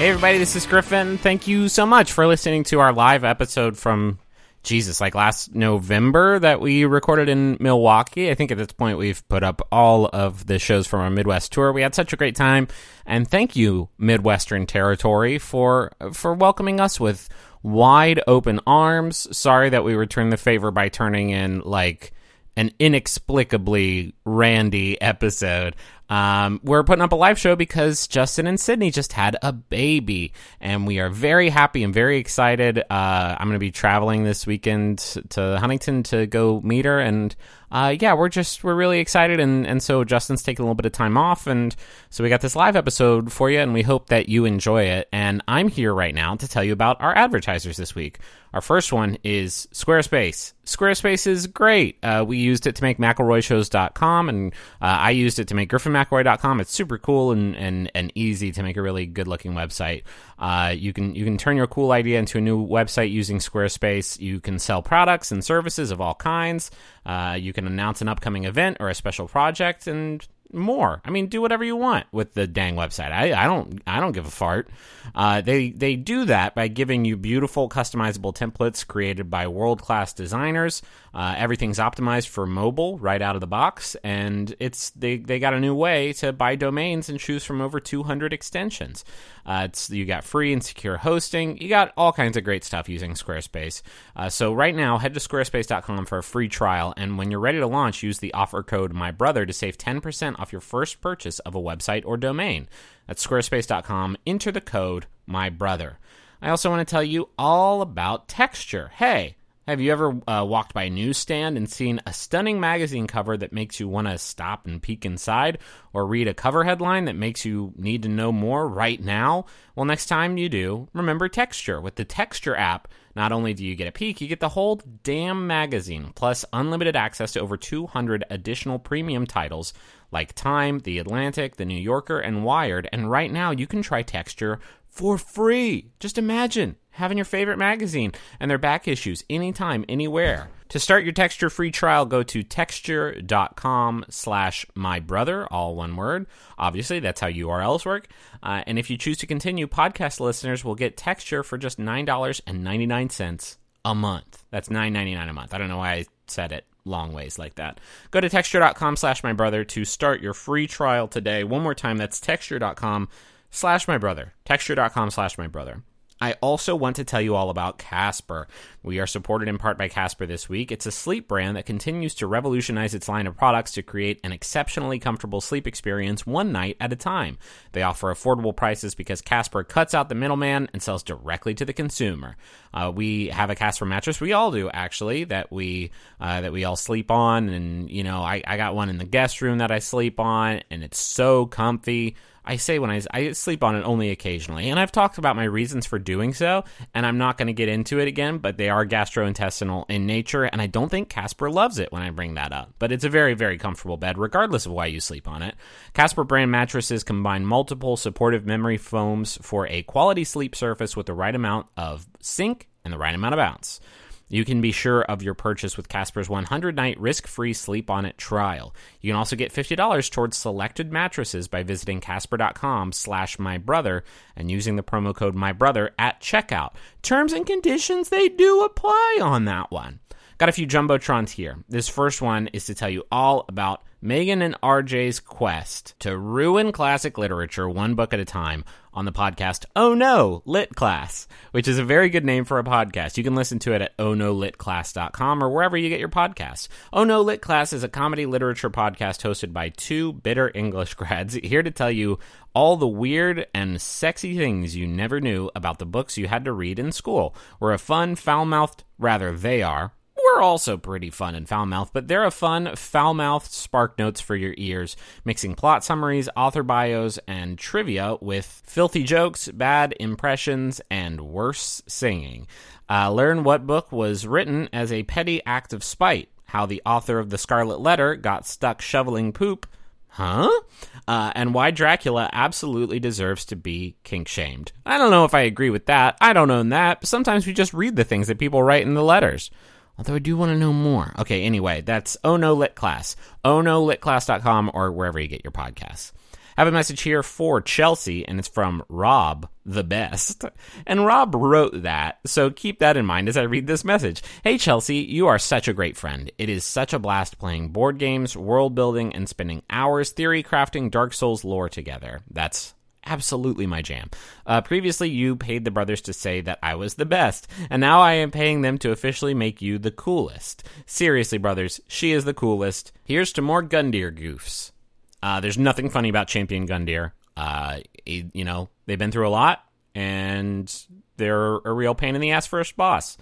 Hey, everybody, this is Griffin. Thank you so much for listening to our live episode from Jesus, like last November that we recorded in Milwaukee. I think at this point we've put up all of the shows from our Midwest tour. We had such a great time, and thank you, Midwestern Territory, for for welcoming us with wide open arms. Sorry that we returned the favor by turning in like an inexplicably randy episode. Um, we're putting up a live show because Justin and Sydney just had a baby, and we are very happy and very excited. Uh, I'm going to be traveling this weekend to Huntington to go meet her, and uh, yeah, we're just we're really excited, and and so Justin's taking a little bit of time off, and so we got this live episode for you, and we hope that you enjoy it. And I'm here right now to tell you about our advertisers this week. Our first one is Squarespace. Squarespace is great. Uh, we used it to make McElroyshows.com, and uh, I used it to make GriffinMcElroy.com. It's super cool and, and, and easy to make a really good looking website. Uh, you can you can turn your cool idea into a new website using Squarespace. You can sell products and services of all kinds. Uh, you can announce an upcoming event or a special project, and more. I mean, do whatever you want with the dang website. I, I don't I don't give a fart. Uh, they they do that by giving you beautiful customizable templates created by world class designers. Uh, everything's optimized for mobile right out of the box, and it's they they got a new way to buy domains and choose from over 200 extensions. Uh, it's you got free and secure hosting. You got all kinds of great stuff using Squarespace. Uh, so right now, head to squarespace.com for a free trial, and when you're ready to launch, use the offer code My Brother to save 10% off your first purchase of a website or domain. That's squarespace.com. Enter the code My Brother. I also want to tell you all about Texture. Hey. Have you ever uh, walked by a newsstand and seen a stunning magazine cover that makes you want to stop and peek inside, or read a cover headline that makes you need to know more right now? Well, next time you do, remember Texture. With the Texture app, not only do you get a peek, you get the whole damn magazine, plus unlimited access to over 200 additional premium titles like Time, The Atlantic, The New Yorker, and Wired. And right now, you can try Texture for free. Just imagine having your favorite magazine and their back issues anytime, anywhere. To start your texture free trial, go to texture.com slash my brother, all one word. Obviously, that's how URLs work. Uh, and if you choose to continue, podcast listeners will get texture for just $9.99 a month. That's $9.99 a month. I don't know why I said it long ways like that. Go to texture.com slash my brother to start your free trial today. One more time, that's texture.com slash my brother. Texture.com slash my brother. I also want to tell you all about Casper. We are supported in part by Casper this week. It's a sleep brand that continues to revolutionize its line of products to create an exceptionally comfortable sleep experience one night at a time. They offer affordable prices because Casper cuts out the middleman and sells directly to the consumer. Uh, we have a Casper mattress. We all do actually that we uh, that we all sleep on, and you know I, I got one in the guest room that I sleep on, and it's so comfy. I say when I, I sleep on it only occasionally, and I've talked about my reasons for doing so, and I'm not going to get into it again, but they are gastrointestinal in nature, and I don't think Casper loves it when I bring that up. But it's a very, very comfortable bed, regardless of why you sleep on it. Casper brand mattresses combine multiple supportive memory foams for a quality sleep surface with the right amount of sink and the right amount of bounce. You can be sure of your purchase with Casper's 100 night risk free sleep on it trial. You can also get $50 towards selected mattresses by visiting casper.com slash my brother and using the promo code my brother at checkout. Terms and conditions, they do apply on that one. Got a few Jumbotrons here. This first one is to tell you all about Megan and RJ's quest to ruin classic literature one book at a time on the podcast Oh No Lit Class, which is a very good name for a podcast. You can listen to it at ohnolitclass.com or wherever you get your podcasts. Oh No Lit Class is a comedy literature podcast hosted by two bitter English grads here to tell you all the weird and sexy things you never knew about the books you had to read in school. We're a fun, foul mouthed, rather, they are, we're also pretty fun and foul mouthed, but they're a fun, foul mouthed spark notes for your ears, mixing plot summaries, author bios, and trivia with filthy jokes, bad impressions, and worse singing. Uh, learn what book was written as a petty act of spite, how the author of The Scarlet Letter got stuck shoveling poop. Huh? Uh, and why Dracula absolutely deserves to be kink shamed. I don't know if I agree with that. I don't own that. Sometimes we just read the things that people write in the letters. Although I do want to know more. Okay, anyway, that's Oh No Lit Class. Oh No Litclass.com or wherever you get your podcasts. I have a message here for Chelsea, and it's from Rob, the best. And Rob wrote that, so keep that in mind as I read this message. Hey, Chelsea, you are such a great friend. It is such a blast playing board games, world building, and spending hours theory crafting Dark Souls lore together. That's absolutely my jam. Uh, previously, you paid the brothers to say that I was the best, and now I am paying them to officially make you the coolest. Seriously, brothers, she is the coolest. Here's to more Gundyr goofs. Uh, there's nothing funny about Champion Gundyr. Uh, you know, they've been through a lot, and they're a real pain in the ass first boss.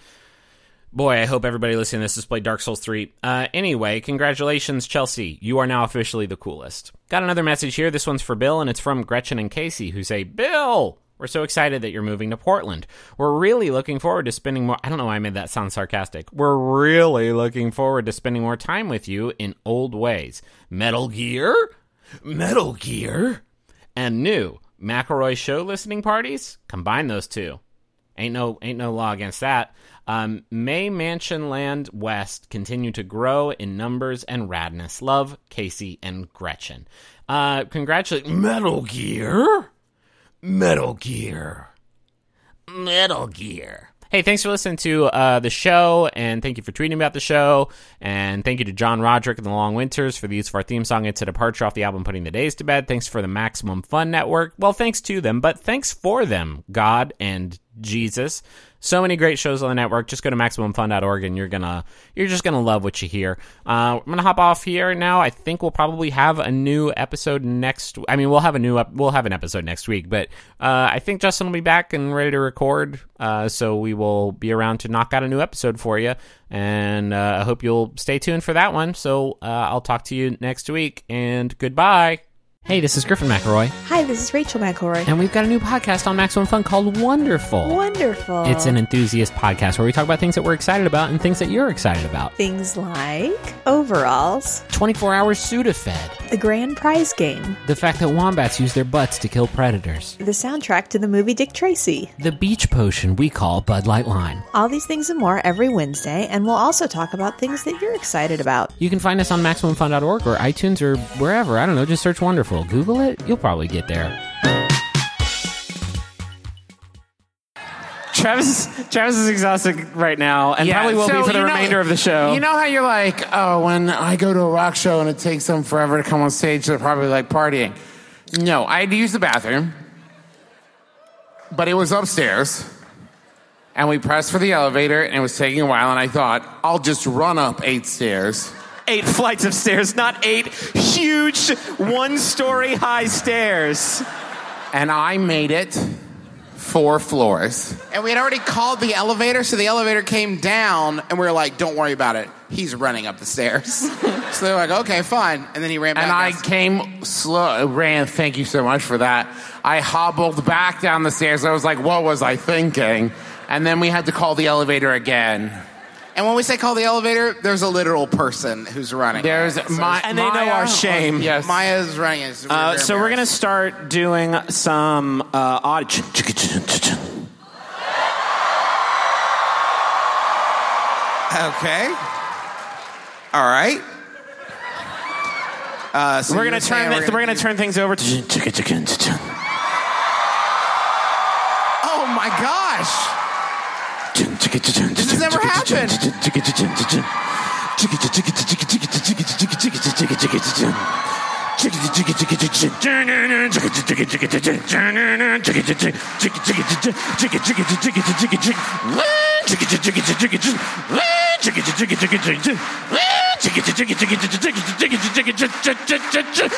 Boy, I hope everybody listening to this has played Dark Souls 3. Uh, anyway, congratulations, Chelsea. You are now officially the coolest. Got another message here. This one's for Bill, and it's from Gretchen and Casey, who say, Bill, we're so excited that you're moving to Portland. We're really looking forward to spending more. I don't know why I made that sound sarcastic. We're really looking forward to spending more time with you in old ways. Metal Gear? Metal Gear? And new McElroy show listening parties? Combine those two. Ain't no ain't no law against that. Um, May Mansion Land West continue to grow in numbers and radness. Love Casey and Gretchen. Uh, congratulate Metal Gear. Metal Gear. Metal Gear. Hey, thanks for listening to uh, the show, and thank you for tweeting about the show, and thank you to John Roderick and the Long Winters for the use of our theme song. It's a departure off the album Putting the Days to Bed. Thanks for the Maximum Fun Network. Well, thanks to them, but thanks for them, God and Jesus. So many great shows on the network. Just go to maximumfun.org and you're gonna you're just gonna love what you hear. Uh, I'm gonna hop off here now. I think we'll probably have a new episode next. I mean, we'll have a new ep- we'll have an episode next week, but uh, I think Justin will be back and ready to record. Uh, so we will be around to knock out a new episode for you, and uh, I hope you'll stay tuned for that one. So uh, I'll talk to you next week, and goodbye. Hey, this is Griffin McElroy, Hi, this is Rachel McElroy. and we've got a new podcast on Maximum Fun called Wonderful. Wonderful. It's an enthusiast podcast where we talk about things that we're excited about and things that you're excited about. Things like overalls, 24 hour Sudafed, the grand prize game, the fact that wombats use their butts to kill predators, the soundtrack to the movie Dick Tracy. the beach potion we call Bud Light Lime. All these things and more every Wednesday, and we'll also talk about things that you're excited about. You can find us on MaximumFun.org or iTunes or wherever. I don't know, just search Wonderful. Google it, you'll probably get there. Travis, Travis is exhausted right now, and probably will so be for the you know- remainder of the show. You know how you're like, oh, when I go to a rock show and it takes them forever to come on stage, they're probably like partying. No, I had to use the bathroom, but it was upstairs. And we pressed for the elevator, and it was taking a while. And I thought, I'll just run up eight stairs. eight flights of stairs, not eight huge one-story high stairs. And I made it four floors. And we had already called the elevator, so the elevator came down, and we were like, "Don't worry about it. He's running up the stairs." so they're like, "Okay, fine." And then he ran back. And I down- came slow, ran. Thank you so much for that. I hobbled back down the stairs. I was like, what was I thinking? And then we had to call the elevator again. And when we say call the elevator, there's a literal person who's running. There's So my, And they know our shame. Yes. Maya's running. It's Uh, so we're gonna start doing some uh, odd. Okay. All right. Uh, so We're gonna were saying turn. We're, gonna do- turn things over to. Oh my gosh! This has never happened.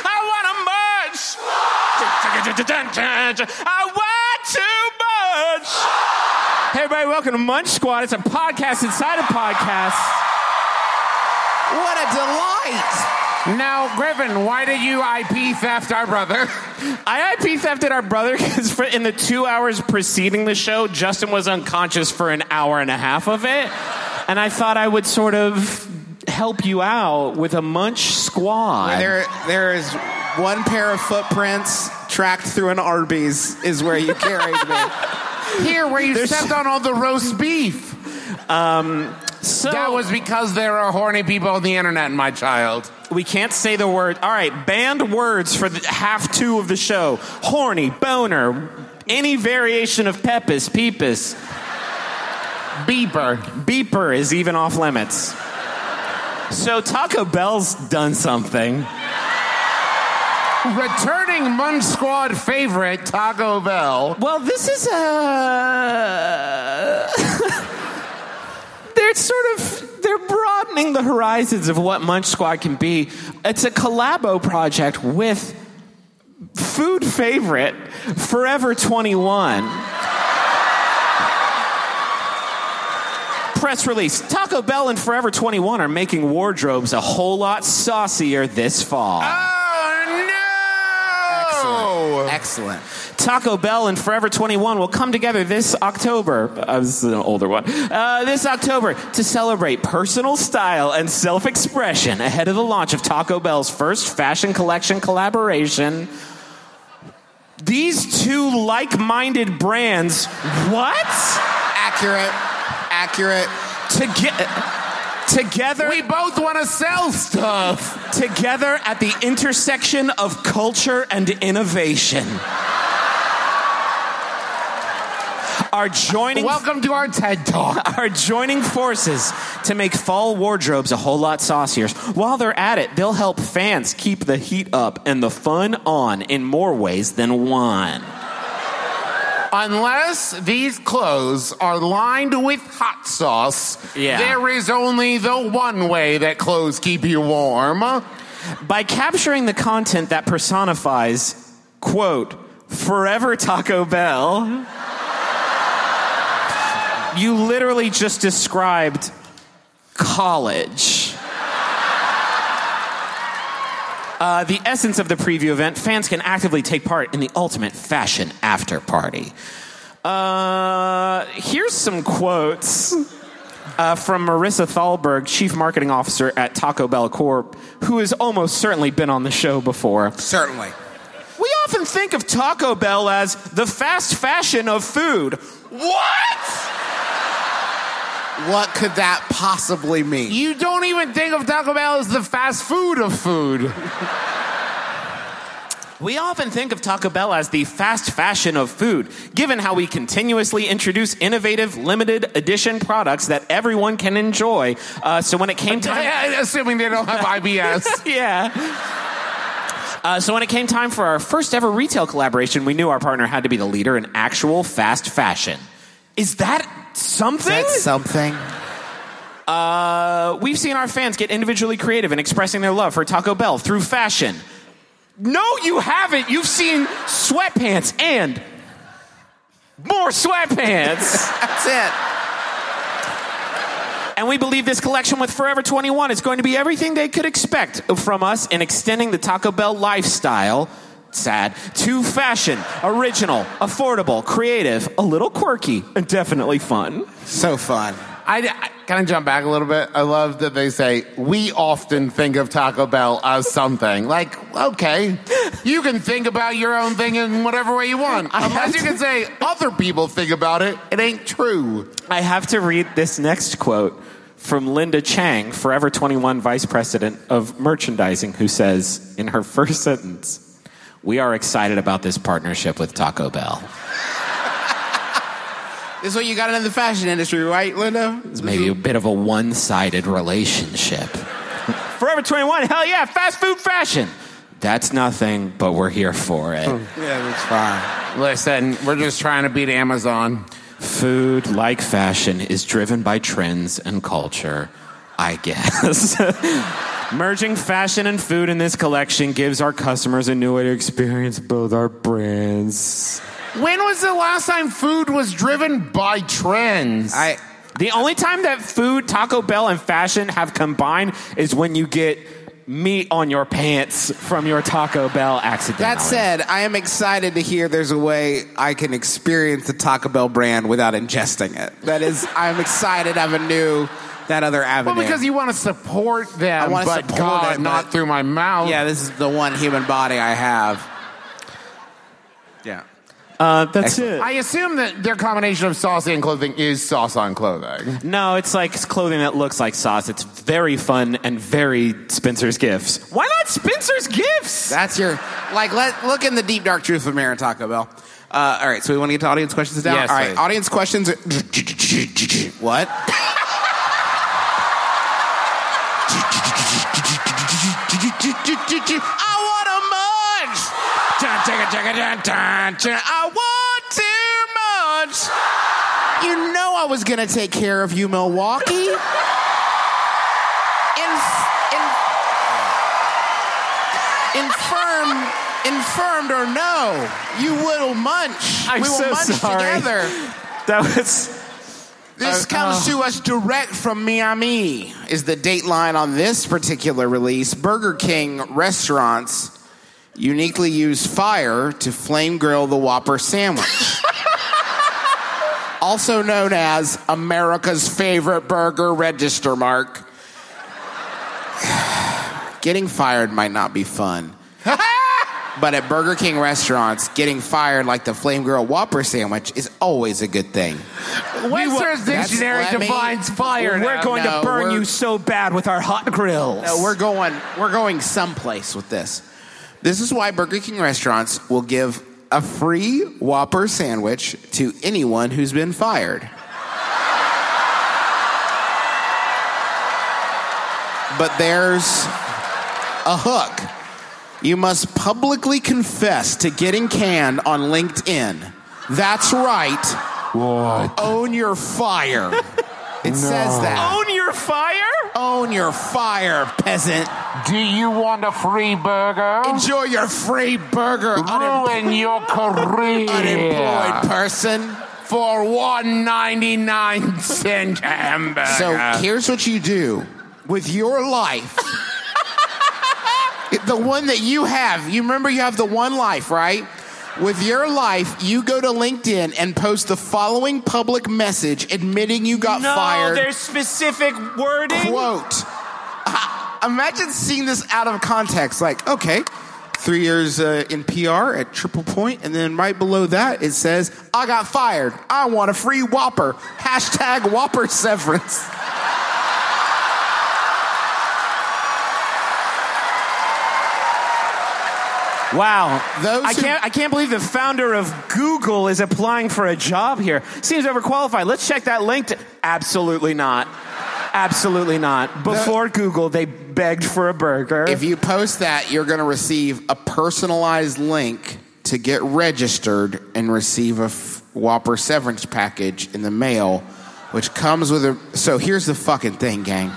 I want a much. I want too much. Hey, everybody, welcome to Munch Squad. It's a podcast inside a podcast. What a delight! Now, Griffin, why did you IP theft our brother? I IP thefted our brother because in the two hours preceding the show, Justin was unconscious for an hour and a half of it. And I thought I would sort of help you out with a Munch Squad. There, there is one pair of footprints tracked through an Arby's. Is where you carried me. Here, where you stepped on all the roast beef. Um, so That was because there are horny people on the internet, my child. we can't say the word. All right, banned words for the half two of the show: horny, boner, any variation of pepis, peepus, Beeper. beeper is even off limits. So Taco Bell's done something. Returning Munch Squad favorite, Taco Bell. Well, this is a. they're sort of they're broadening the horizons of what Munch Squad can be. It's a collabo project with food favorite Forever 21. Press release Taco Bell and Forever 21 are making wardrobes a whole lot saucier this fall. Oh, Excellent. Taco Bell and Forever 21 will come together this October. Uh, this is an older one. Uh, this October to celebrate personal style and self expression ahead of the launch of Taco Bell's first fashion collection collaboration. These two like minded brands, what? Accurate. Accurate. Toge- together, We both want to sell stuff. together at the intersection of culture and innovation. Are joining Welcome to our TED Talk. are joining forces to make fall wardrobes a whole lot saucier. While they're at it, they'll help fans keep the heat up and the fun on in more ways than one. Unless these clothes are lined with hot sauce, Yeah. there is only the one way that clothes keep you warm. By capturing the content that personifies, quote, forever Taco Bell, you literally just described college. Uh, the essence of the preview event fans can actively take part in the ultimate fashion after party. Uh, here's some quotes uh, from Marisa Thalberg, Chief Marketing Officer at Taco Bell Corp., who has almost certainly been on the show before. Certainly. We often think of Taco Bell as the fast fashion of food. What? What could that possibly mean? You don't even think of Taco Bell as the fast food of food. We often think of Taco Bell as the fast fashion of food, given how we continuously introduce innovative, limited edition products that everyone can enjoy. Uh, so when it came time, Assuming they don't have IBS. yeah. Uh, so when it came time for our first ever retail collaboration, we knew our partner had to be the leader in actual fast fashion. Is that something? That's something. Uh, we've seen our fans get individually creative in expressing their love for Taco Bell through fashion. No, you haven't. You've seen sweatpants and more sweatpants. That's it. and we believe this collection with Forever 21 is going to be everything they could expect from us in extending the Taco Bell lifestyle. Sad to fashion, original, affordable, creative, a little quirky, and definitely fun. So fun. I, I kind of jump back a little bit. I love that they say we often think of Taco Bell as something. Like, okay, you can think about your own thing in whatever way you want. Unless you can say other people think about it, it ain't true. I have to read this next quote from Linda Chang, Forever 21 Vice President of Merchandising, who says in her first sentence, We are excited about this partnership with Taco Bell. This is what you got in the fashion industry, right, Linda? It's maybe a bit of a one sided relationship. Forever 21, hell yeah, fast food fashion. That's nothing, but we're here for it. Oh, yeah, that's fine. Listen, we're just trying to beat Amazon. Food, like fashion, is driven by trends and culture, I guess. Merging fashion and food in this collection gives our customers a new way to experience both our brands. When was the last time food was driven by trends? I The only time that food, Taco Bell, and fashion have combined is when you get meat on your pants from your Taco Bell accidentally. that said, I am excited to hear there's a way I can experience the Taco Bell brand without ingesting it. That is, I'm excited I have a new that other avenue. well, because you want to support them, I wanna but support God, it, not but- through my mouth. yeah, this is the one human body I have. Yeah. uh, that's it. I assume that their combination of sauce and clothing is sauce on clothing. No, it's like clothing that looks like sauce. It's very fun and very Spencer's Gifts. Why not Spencer's Gifts? That's your like. Let look in the deep dark truth of Mayor and Taco Bell. Uh, all right, so we want to get to audience questions now. Yes, all right, please. audience questions. Are, what? I want a munch. I want too much. You know I was gonna take care of you, Milwaukee. In, in, infirm, infirmed or no, you will munch. I'm we will so munch sorry. together. That was. This oh, comes to us direct from Miami. Is the dateline on this particular release? Burger King restaurants uniquely use fire to flame grill the Whopper sandwich. also known as America's favorite burger register mark. Getting fired might not be fun. But at Burger King restaurants, getting fired like the flame grilled Whopper sandwich is always a good thing. Webster's That's- dictionary let me- defines fire. We're now. going no, to burn we're- you so bad with our hot grills. No, we're going we're going someplace with this. This is why Burger King restaurants will give a free Whopper sandwich to anyone who's been fired. But there's a hook. You must publicly confess to getting canned on LinkedIn. That's right. What? Own your fire. It says that. Own your fire? Own your fire, peasant. Do you want a free burger? Enjoy your free burger, unem- Ruin your career. unemployed person. for one ninety nine cent hamburger. So here's what you do with your life. The one that you have. You remember you have the one life, right? With your life, you go to LinkedIn and post the following public message admitting you got No, fired. there's specific wording. Quote. Imagine seeing this out of context. Like, okay, three years uh, in PR at Triple Point, and then right below that it says, I got fired. I want a free Whopper. Hashtag Whopper severance. Wow. Those I can't I can't believe the founder of Google is applying for a job here. Seems overqualified. Let's check that link to Absolutely not. Absolutely not. Before Google, they begged for a burger. If you post that, you're going to receive a personalized link to get registered and receive a f- Whopper severance package in the mail, which comes with a. So here's the fucking thing, gang.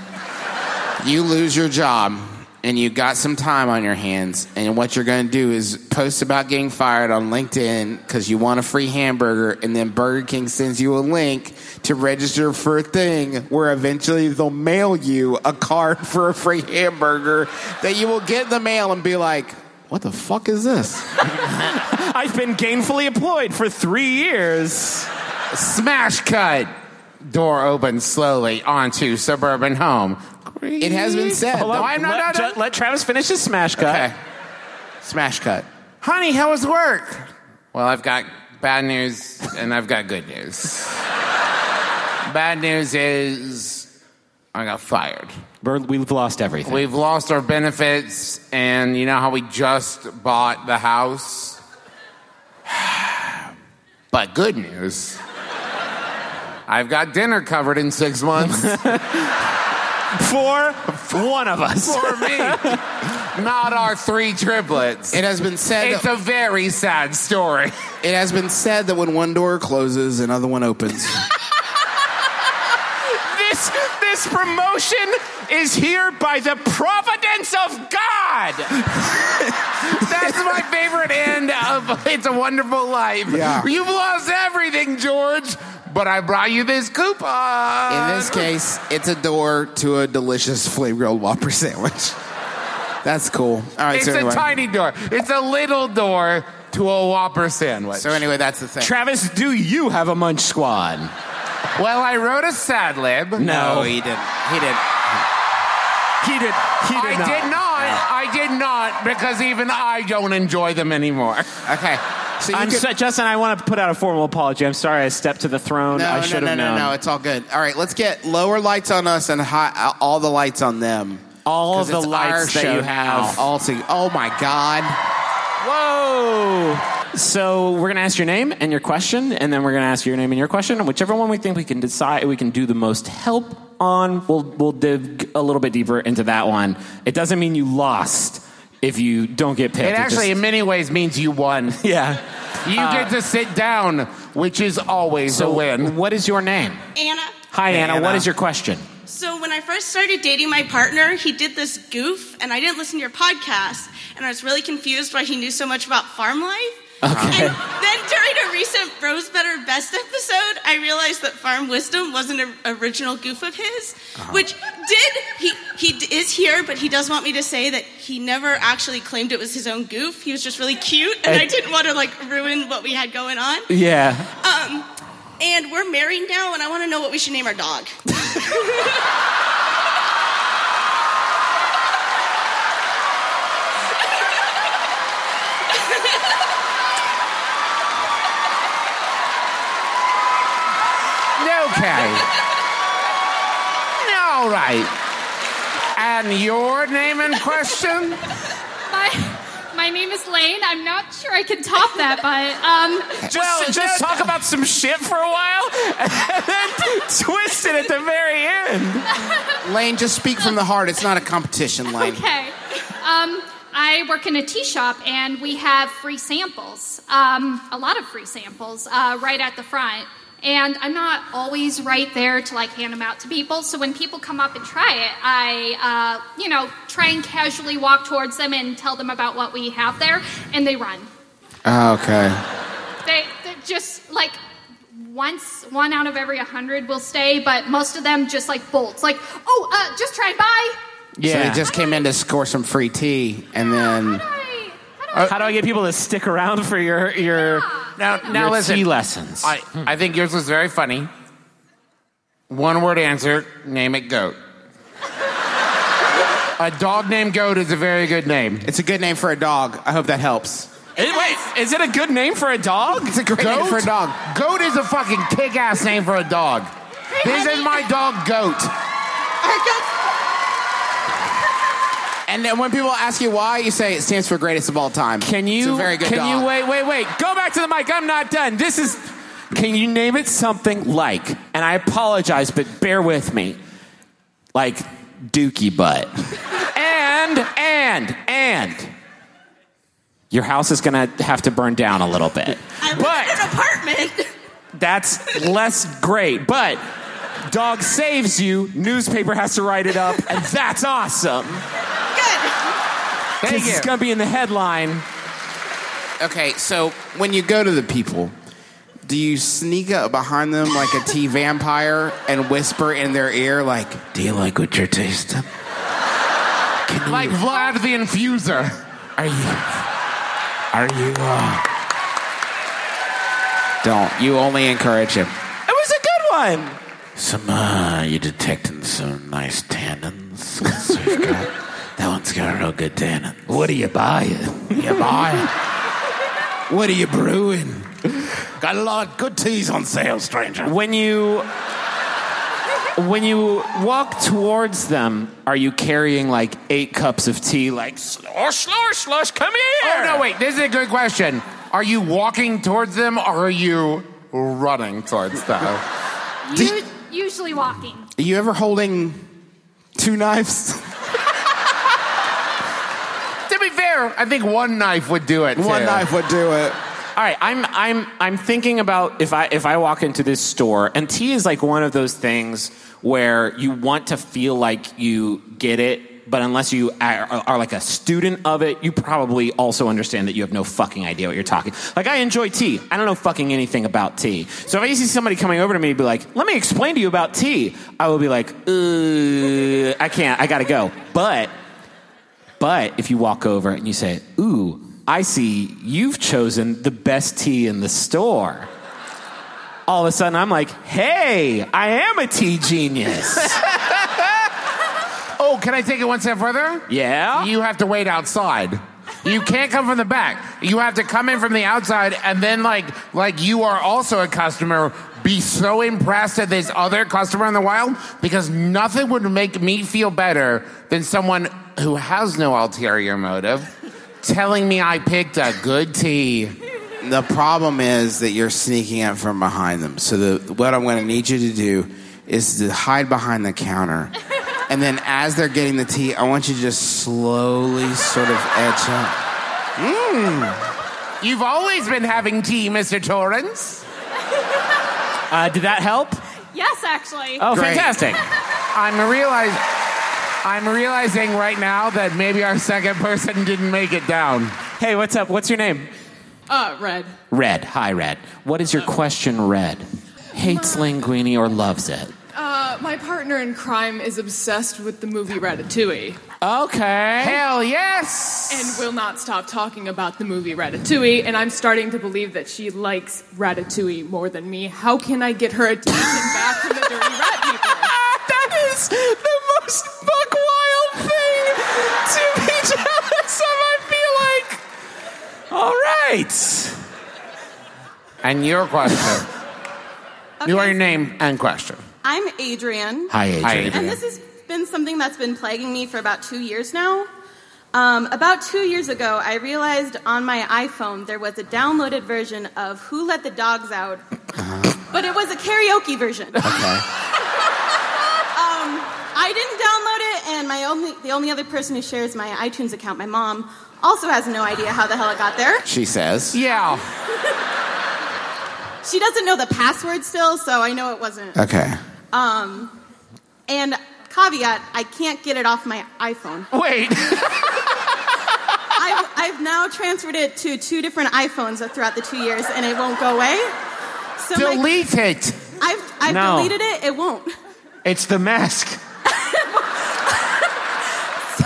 You lose your job and you got some time on your hands, and what you're going to do is post about getting fired on LinkedIn because you want a free hamburger, and then Burger King sends you a link to register for a thing where eventually they'll mail you a card for a free hamburger that you will get in the mail and be like, what the fuck is this? I've been gainfully employed for three years. Smash cut. Door opens slowly onto suburban home. It has been said. Hold on. No, I'm not- let, no, no. ju- let Travis finish his smash cut. Okay. Smash cut. Honey, how was work? Well, I've got bad news and I've got good news. bad news is I got fired. We're, we've lost everything. We've lost our benefits, and you know how we just bought the house? but good news. I've got dinner covered in six months For one of us. for me, not our three triplets. It has been said. It's a very sad story. it has been said that when one door closes, another one opens. this this promotion is here by the providence of God. That's my favorite end of It's a Wonderful Life. Yeah. You've lost everything, George, but I brought you this coupon. In this case, it's a door to a delicious flame grilled Whopper sandwich. That's cool. All right, it's so anyway. a tiny door. It's a little door to a Whopper sandwich. so anyway, that's the thing. Travis, do you have a munch squad? well, I wrote a sad lib. no, he didn't. He didn't. He did. He I did not. did not. I did not because even I don't enjoy them anymore. Okay. So I'm could- so, Justin. I want to put out a formal apology. I'm sorry I stepped to the throne. no, I no, should no, have no, known. no. It's all good. All right, let's get lower lights on us and high, all the lights on them. All of the lights that you have. All to, oh my God. Whoa! So we're gonna ask your name and your question, and then we're gonna ask your name and your question, and whichever one we think we can decide we can do the most help on, we'll we'll dig a little bit deeper into that one. It doesn't mean you lost if you don't get picked. It actually, in just- many ways, means you won. yeah. You uh, get to sit down, which is always So a win. what is your name? Anna. Hi, Anna. Anna. What is your question? So when I first started dating my partner, he did this goof, and I didn't listen to your podcast, and I was really confused why he knew so much about farm life. Okay. And then during a recent Bros Better Best episode, I realized that Farm Wisdom wasn't an original goof of his, which did he he is here, but he does want me to say that he never actually claimed it was his own goof. He was just really cute, and I didn't want to like ruin what we had going on. Yeah. Um, and we're married now, and I want to know what we should name our dog. Okay. All right. And your name and question? My, my name is Lane. I'm not sure I can top that, but um, Just, just talk about some shit for a while, and then twist it at the very end. Lane, just speak from the heart. It's not a competition, Lane. okay. Um, I I work in a tea shop, and we have free samples, um, a lot of free samples, uh, right at the front. And I'm not always right there to like hand them out to people. So when people come up and try it, I, uh, you know, try and casually walk towards them and tell them about what we have there, and they run. Okay. They, they just like once one out of every hundred will stay, but most of them just like bolts. Like, oh, uh, just try bye. Yeah. So they just came in to score some free tea, and then How do I get people to stick around for your your Now, now your listen. tea lessons? I, I think yours was very funny. One word answer, name it goat. a dog named goat is a very good name. it's a good name for a dog. I hope that helps. Eh, wait, is it a good name for a dog? It's a great name Goat? for a dog. Goat is a fucking kick ass name for a dog. This is my dog, Goat. And then when people ask you why, you say it stands for greatest of all time. Can you? It's a very good can dog. you wait? Wait, wait. Go back to the mic. I'm not done. This is. Can you name it something like? And I apologize, but bear with me. Like Dookie Butt. and and and. Your house is gonna have to burn down a little bit. I live But- in an apartment. That's less great, but dog saves you. Newspaper has to write it up, and that's awesome. Good. Because it's gonna be in the headline. Okay, so when you go to the people, do you sneak up behind them like a tea vampire and whisper in their ear, like, "Do you like what you're tasting?" Like Vlad the Infuser. Are you? Are you? Uh... Don't. You only encourage him. It was a good one. Some, uh, you detecting some nice tannins? 'Cause we've got, that one's got real good tannins. What are you buying? You buying? What are you brewing? Got a lot of good teas on sale, stranger. When you when you walk towards them, are you carrying like eight cups of tea? Like slush, slush, slush. Come here. Oh, no, wait. This is a good question. Are you walking towards them or are you running towards them? U- usually walking. Are you ever holding two knives? to be fair, I think one knife would do it. One too. knife would do it. All right, I'm I'm I'm thinking about if I if I walk into this store and tea is like one of those things where you want to feel like you get it, but unless you are, are like a student of it, you probably also understand that you have no fucking idea what you're talking. Like I enjoy tea, I don't know fucking anything about tea. So if I see somebody coming over to me and be like, "Let me explain to you about tea," I will be like, uh, "I can't, I gotta go." But but if you walk over and you say, Ooh, I see you've chosen the best tea in the store. All of a sudden, I'm like, Hey, I am a tea genius. Oh, can I take it one step further? yeah? You have to wait outside. You can't come from the back. You have to come in from the outside, and then like like you are also a customer. Be so impressed at this other customer in the wild because nothing would make me feel better than someone who has no ulterior motive telling me I picked a good tea. The problem is that you're sneaking up from behind them. So the, what I'm going to need you to do is to hide behind the counter. And then as they're getting the tea, I want you to just slowly sort of edge up. Mmm. You've always been having tea, Mr. Torrance. Uh, did that help? Yes, actually. Oh, Great. fantastic. I'm realize I'm realizing right now that maybe our second person didn't make it down. Hey, what's up? What's your name? Uh, red. Red. Hi, Red. What is your question, Red? Hates linguine or loves it? Uh, my partner in crime is obsessed with the movie Ratatouille Okay. Hell yes! and will not stop talking about the movie Ratatouille, and I'm starting to believe that she likes Ratatouille more than me. How can I get her attention back from the dirty rat people? that is the most buck wild thing to be jealous of, I feel like. All right. And your question. You are your name and question. I'm Adrian. Hi, Adrian. Hi, And this has been something that's been plaguing me for about two years now. Um, about two years ago, I realized on my iPhone there was a downloaded version of Who Let the Dogs Out, but it was a karaoke version. Okay. Um, I didn't download it, and And my only, the only other person who shares my iTunes account, my mom, also has no idea how the hell it got there. She says. Yeah. She doesn't know the password still, so I know it wasn't. Okay. Um, and caveat, I can't get it off my iPhone. Wait. I've, I've now transferred it to two different iPhones throughout the two years, and it won't go away. So my- Delete it. I've, I've No. deleted it. It won't. It's the mask.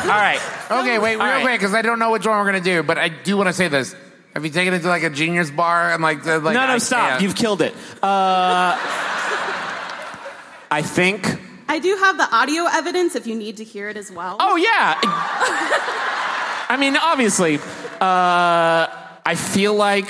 All right. Okay, wait, real All right. quick, because I don't know which one we're gonna do, but I do want to say this. Have you taken it to like a genius bar and like, the, like no, no, I stop. can't. You've killed it. Uh, I think. I do have the audio evidence if you need to hear it as well. Oh yeah. I mean, obviously, uh, I feel like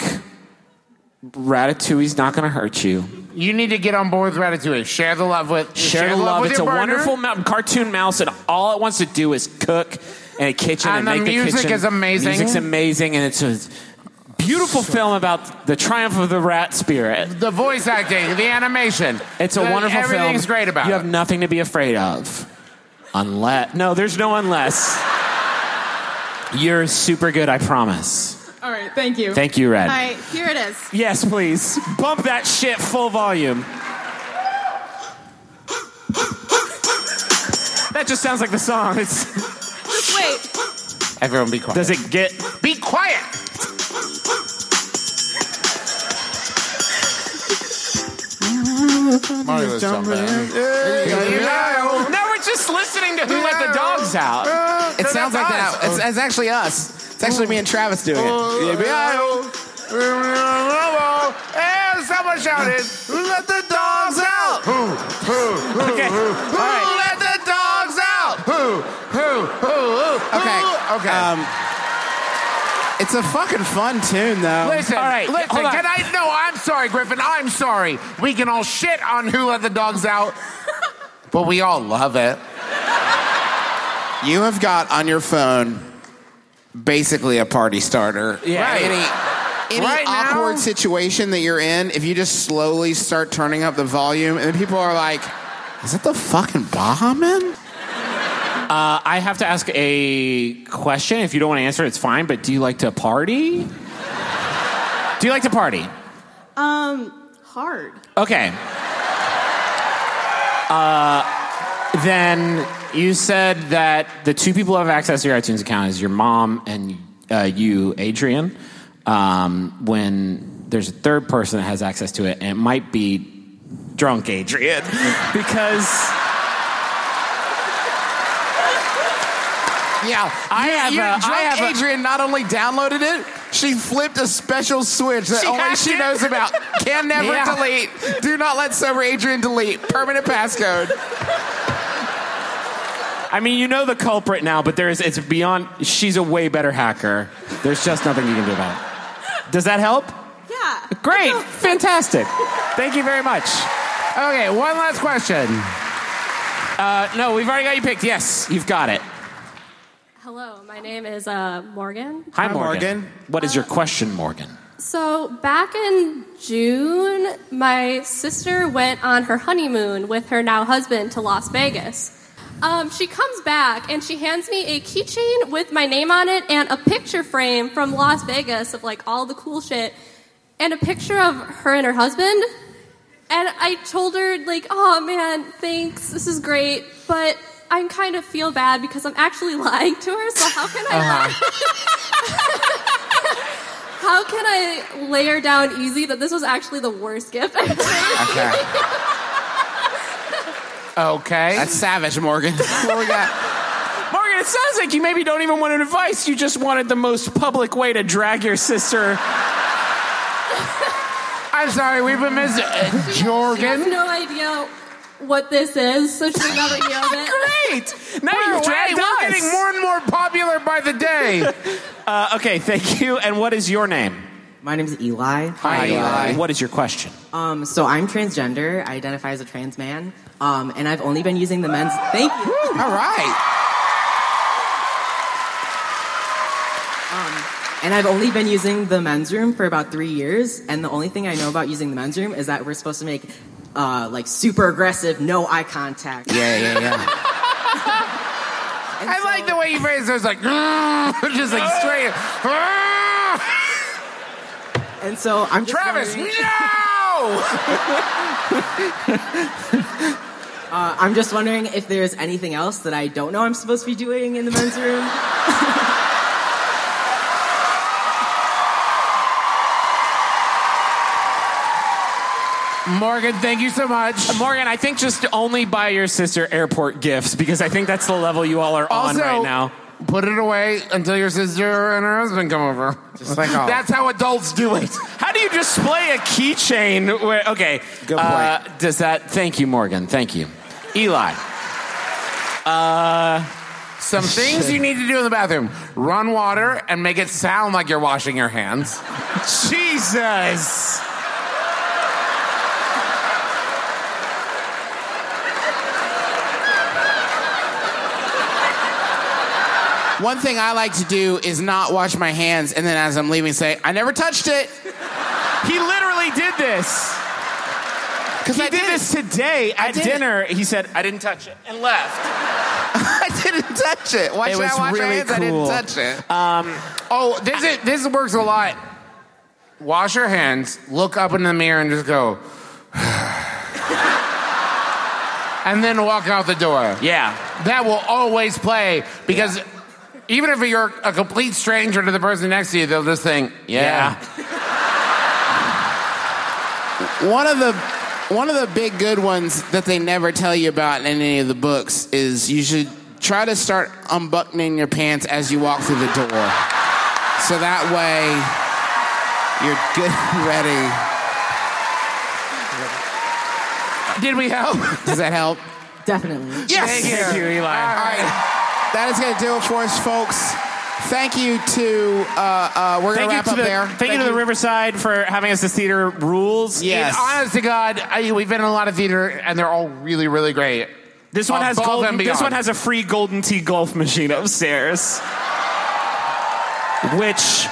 Ratatouille's not going to hurt you. You need to get on board with Ratatouille. Share the love with Share, the love. with It's a your partner. wonderful mountain cartoon mouse, and all it wants to do is cook in a kitchen and, And the make the music kitchen. is amazing. Music's amazing, and it's a beautiful film about the triumph of the rat spirit. The voice acting, the animation. It's a The- wonderful film. Everything's great about You it. have nothing to be afraid of, unless no, there's no unless. You're super good, I promise. All right, thank you. Thank you, Red. All right, here it is. Yes, please. Bump that shit full volume. That just sounds like the song. It's, Just wait. Everyone be quiet. does it get? Be quiet. Mario's jumping. No, we're just listening to Who Let the Dogs Out. It sounds like that. It's, it's actually us. It's actually me and Travis doing it. Oh, and someone shouted, "Let the dogs out!" Who? Who? Who? Okay. Who? All right. Let the dogs out! Who? Who? Who? Who? Okay. Okay. It's a fucking fun tune, though. Listen, all right, listen. hold on. Can I? No, I'm sorry, Griffin. I'm sorry. We can all shit on who let the dogs out, but we all love it. You have got on your phone basically a party starter. Yeah. Right. Any, any Right now- awkward situation that you're in, if you just slowly start turning up the volume, and people are like, "Is that the fucking Baha Man?" Uh, I have to ask a question. If you don't want to answer, it's fine. But do you like to party? Do you like to party? Um, hard. Okay. Uh, then you said that the two people who have access to your iTunes account is your mom and uh, you, Adrian. Um, when there's a third person that has access to it, and it might be drunk Adrian because Yeah, I have you- a- drunk I have a- Adrian not only downloaded it, she flipped a special switch that She only hacked she it? knows about. Can never Yeah. delete. Do not let sober Adrian delete. Permanent passcode. I mean, you know the culprit now, but there is it's beyond. She's a way better hacker. There's just nothing you can do about it. Does that help? Yeah. Great, fantastic. Thank you very much. Okay, one last question. Uh, no, we've already got you picked. Yes, you've got it. Hello, my name is uh, Morgan. Hi, Hi, Morgan. Morgan. What is your question, Morgan? So, back in June, my sister went on her honeymoon with her now husband to Las Vegas. Um, she comes back and she hands me a keychain with my name on it and a picture frame from Las Vegas of like all the cool shit and a picture of her and her husband. And I told her, like, oh man, thanks, this is great, but I kind of feel bad because I'm actually lying to her, so how can I How can I lay her down easy that this was actually the worst gift I've ever Okay. Okay. That's savage, Morgan. what we got? Morgan, it sounds like you maybe don't even want advice. You just wanted the most public way to drag your sister. I'm sorry, we've been missing. Uh, She has Jorgen. no idea what this is, so she'll never hear of it. Great. Now We're, you've dragged we're getting more and more popular by the day. Uh, okay, thank you. And what is your name? My name is Eli. Hi, Eli. What is your question? Um, so I'm transgender. I identify as a trans man. Um, and I've only been using the men's. Thank you. All right. Um, and I've only been using the men's room for about three years. And the only thing I know about using the men's room is that we're supposed to make uh, like super aggressive, no eye contact. Yeah, yeah, yeah. I like the way you phrase it. It's like, just like straight. And so I'm just Travis, wondering- no! Uh, I'm just wondering if there's anything else that I don't know I'm supposed to be doing in the men's room. Morgan, thank you so much. Morgan, I think just only buy your sister airport gifts because I think that's the level you all are on Also, right now. Put it away until your sister and her husband come over. Just like all. That's how adults do it. How do you display a keychain? Where okay, Good Uh, does that? Thank you, Morgan. Thank you, Eli. Uh, Some things you need to do in the bathroom: run water and make it sound like you're washing your hands. Jesus. One thing I like to do is not wash my hands, and then as I'm leaving, say, "I never touched it." He literally did this. Because He I did did this today at it. dinner. He said, "I didn't touch it," and left. I didn't touch it. Why It should I was wash my really hands? I didn't touch it. Um, oh, this is, this works a lot. Wash your hands, look up in the mirror, and just go. and then walk out the door. Yeah. That will always play because even if you're a complete stranger to the person next to you, they'll just think, yeah. One of the one of the big good ones that they never tell you about in any of the books is you should try to start unbuttoning your pants as you walk through the door. So that way you're good and ready. Did we help? Does that help? Definitely. Yes. Thank you, Eli. All right. That is going to do it for us, folks. Thank you to, uh, uh, we're going to wrap up the, there. Thank, you to the Riverside for having us as theater rules. Yes. And honest to God, I, we've been in a lot of theater, and they're all really, really great. This one has golden, this one has a free Golden Tee golf machine upstairs, which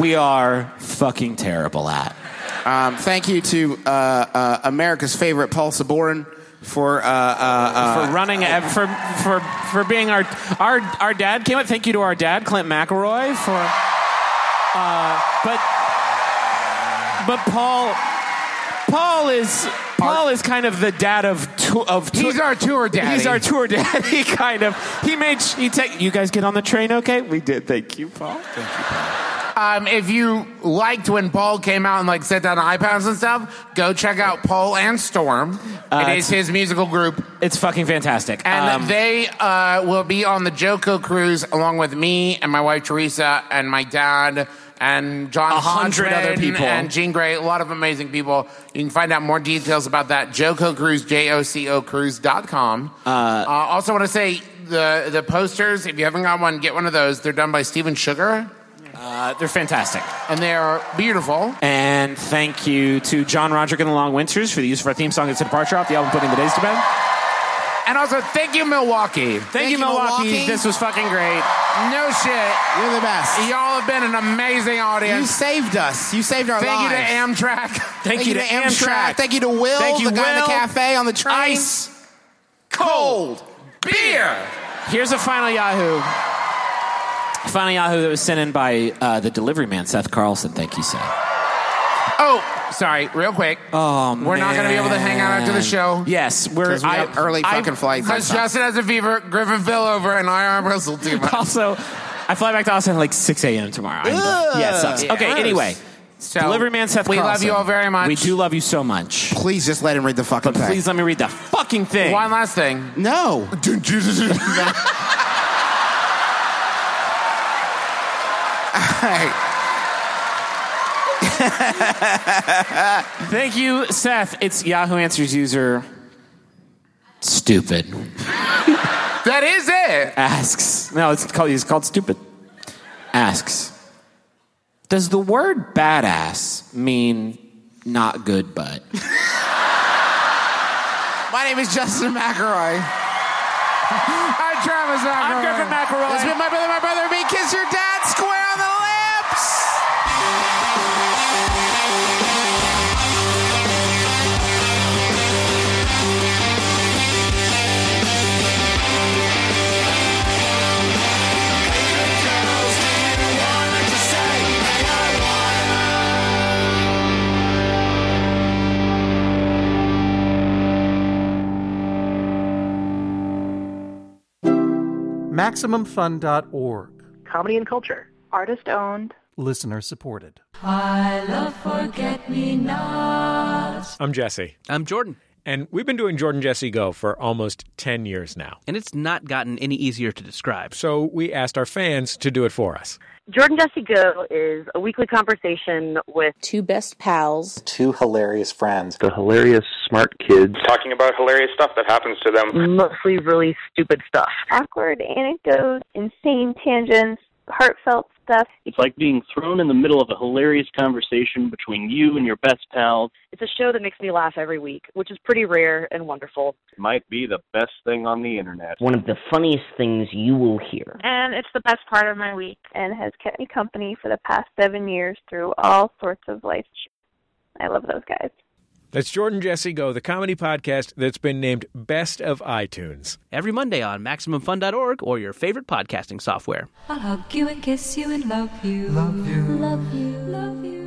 we are fucking terrible at. Um, thank you to uh, uh, America's favorite Paul Sabourin for uh, uh, uh, for running uh, for for for being our our our dad came up. Thank you to our dad, Clint McElroy, for. Uh, but but Paul Paul is Paul is kind of the dad of tu- of tour, He's our tour daddy. He's our tour daddy, kind of. He made he take you guys get on the train, okay? We did. Thank you, Paul. Thank you, Paul. Um, if you liked when Paul came out and like set down iPads and stuff, go check out Paul and Storm. Uh, it is his musical group, It's fucking fantastic. and Um, they uh, will be on the JoCo cruise along with me and my wife Teresa and my dad and John A hundred Hodgman other people. and Jean Grey. A lot of amazing people. You can find out more details about that. JoCo Cruise, J O C O Cruise.com. Uh, uh, also, want to say the the posters. If you haven't got one, get one of those. They're done by Steven Sugar, uh, they're fantastic. and they are beautiful. And thank you to John Roderick and the Long Winters for the use of our theme song. It's a departure off the album Putting the Days to Bed. And also, thank you, Milwaukee. Thank, you, Milwaukee. This was fucking great. No shit. You're the best. Y'all have been an amazing audience. You saved us. You saved our Thank you to Amtrak. Thank, you to Amtrak. Thank you to Will, Thank you, the guy in the cafe on the train. Ice. Cold beer. Here's a final Yahoo. Final Yahoo that was sent in by uh, the delivery man, Seth Carlson. Thank you, Seth. Oh, sorry, real quick. Oh, We're not going to be able to hang out after the show. Yes, we're 'Cause we have early fucking flights. Because Justin has a fever, Griffin fell over, and I arm wrestled too much. Also, I fly back to Austin at like 6 a.m. tomorrow. I'm done. yeah, it sucks. Yeah. Okay, anyway. So, Delivery man Seth we love Carlson. you all very much. We do love you so much. Please just let him read the fucking But thing. please let me read the fucking thing. One last thing. No. Thank you, Seth. It's Yahoo Answers user. Stupid. That is it. Asks. No, it's called, it's called stupid. Asks. Does the word badass mean not good but? My name is Justin McElroy. I'm Travis McElroy. I'm Griffin McElroy. This has been my brother, my brother, me. Kiss your dad MaximumFun.org. Comedy and culture. Artist owned. Listener supported. I love forget me nots. I'm Jesse. I'm Jordan. And we've been doing Jordan Jesse Go for almost 10 years now. And it's not gotten any easier to describe. So we asked our fans to do it for us. Jordan Jesse Go is a weekly conversation with two best pals, two hilarious friends, the hilarious smart kids talking about hilarious stuff that happens to them. Mostly really stupid stuff. Awkward anecdotes, insane tangents, heartfelt stuff. It's like being thrown in the middle of a hilarious conversation between you and your best pals. It's a show that makes me laugh every week, which is pretty rare and wonderful. It might be the best thing on the internet. One of the funniest things you will hear. And it's the best part of my week and has kept me company for the past seven years through all sorts of life. I love those guys. That's Jordan Jesse Go, the comedy podcast that's been named Best of iTunes. Every Monday on MaximumFun.org or your favorite podcasting software. I'll hug you and kiss you and love you. Love you. Love you.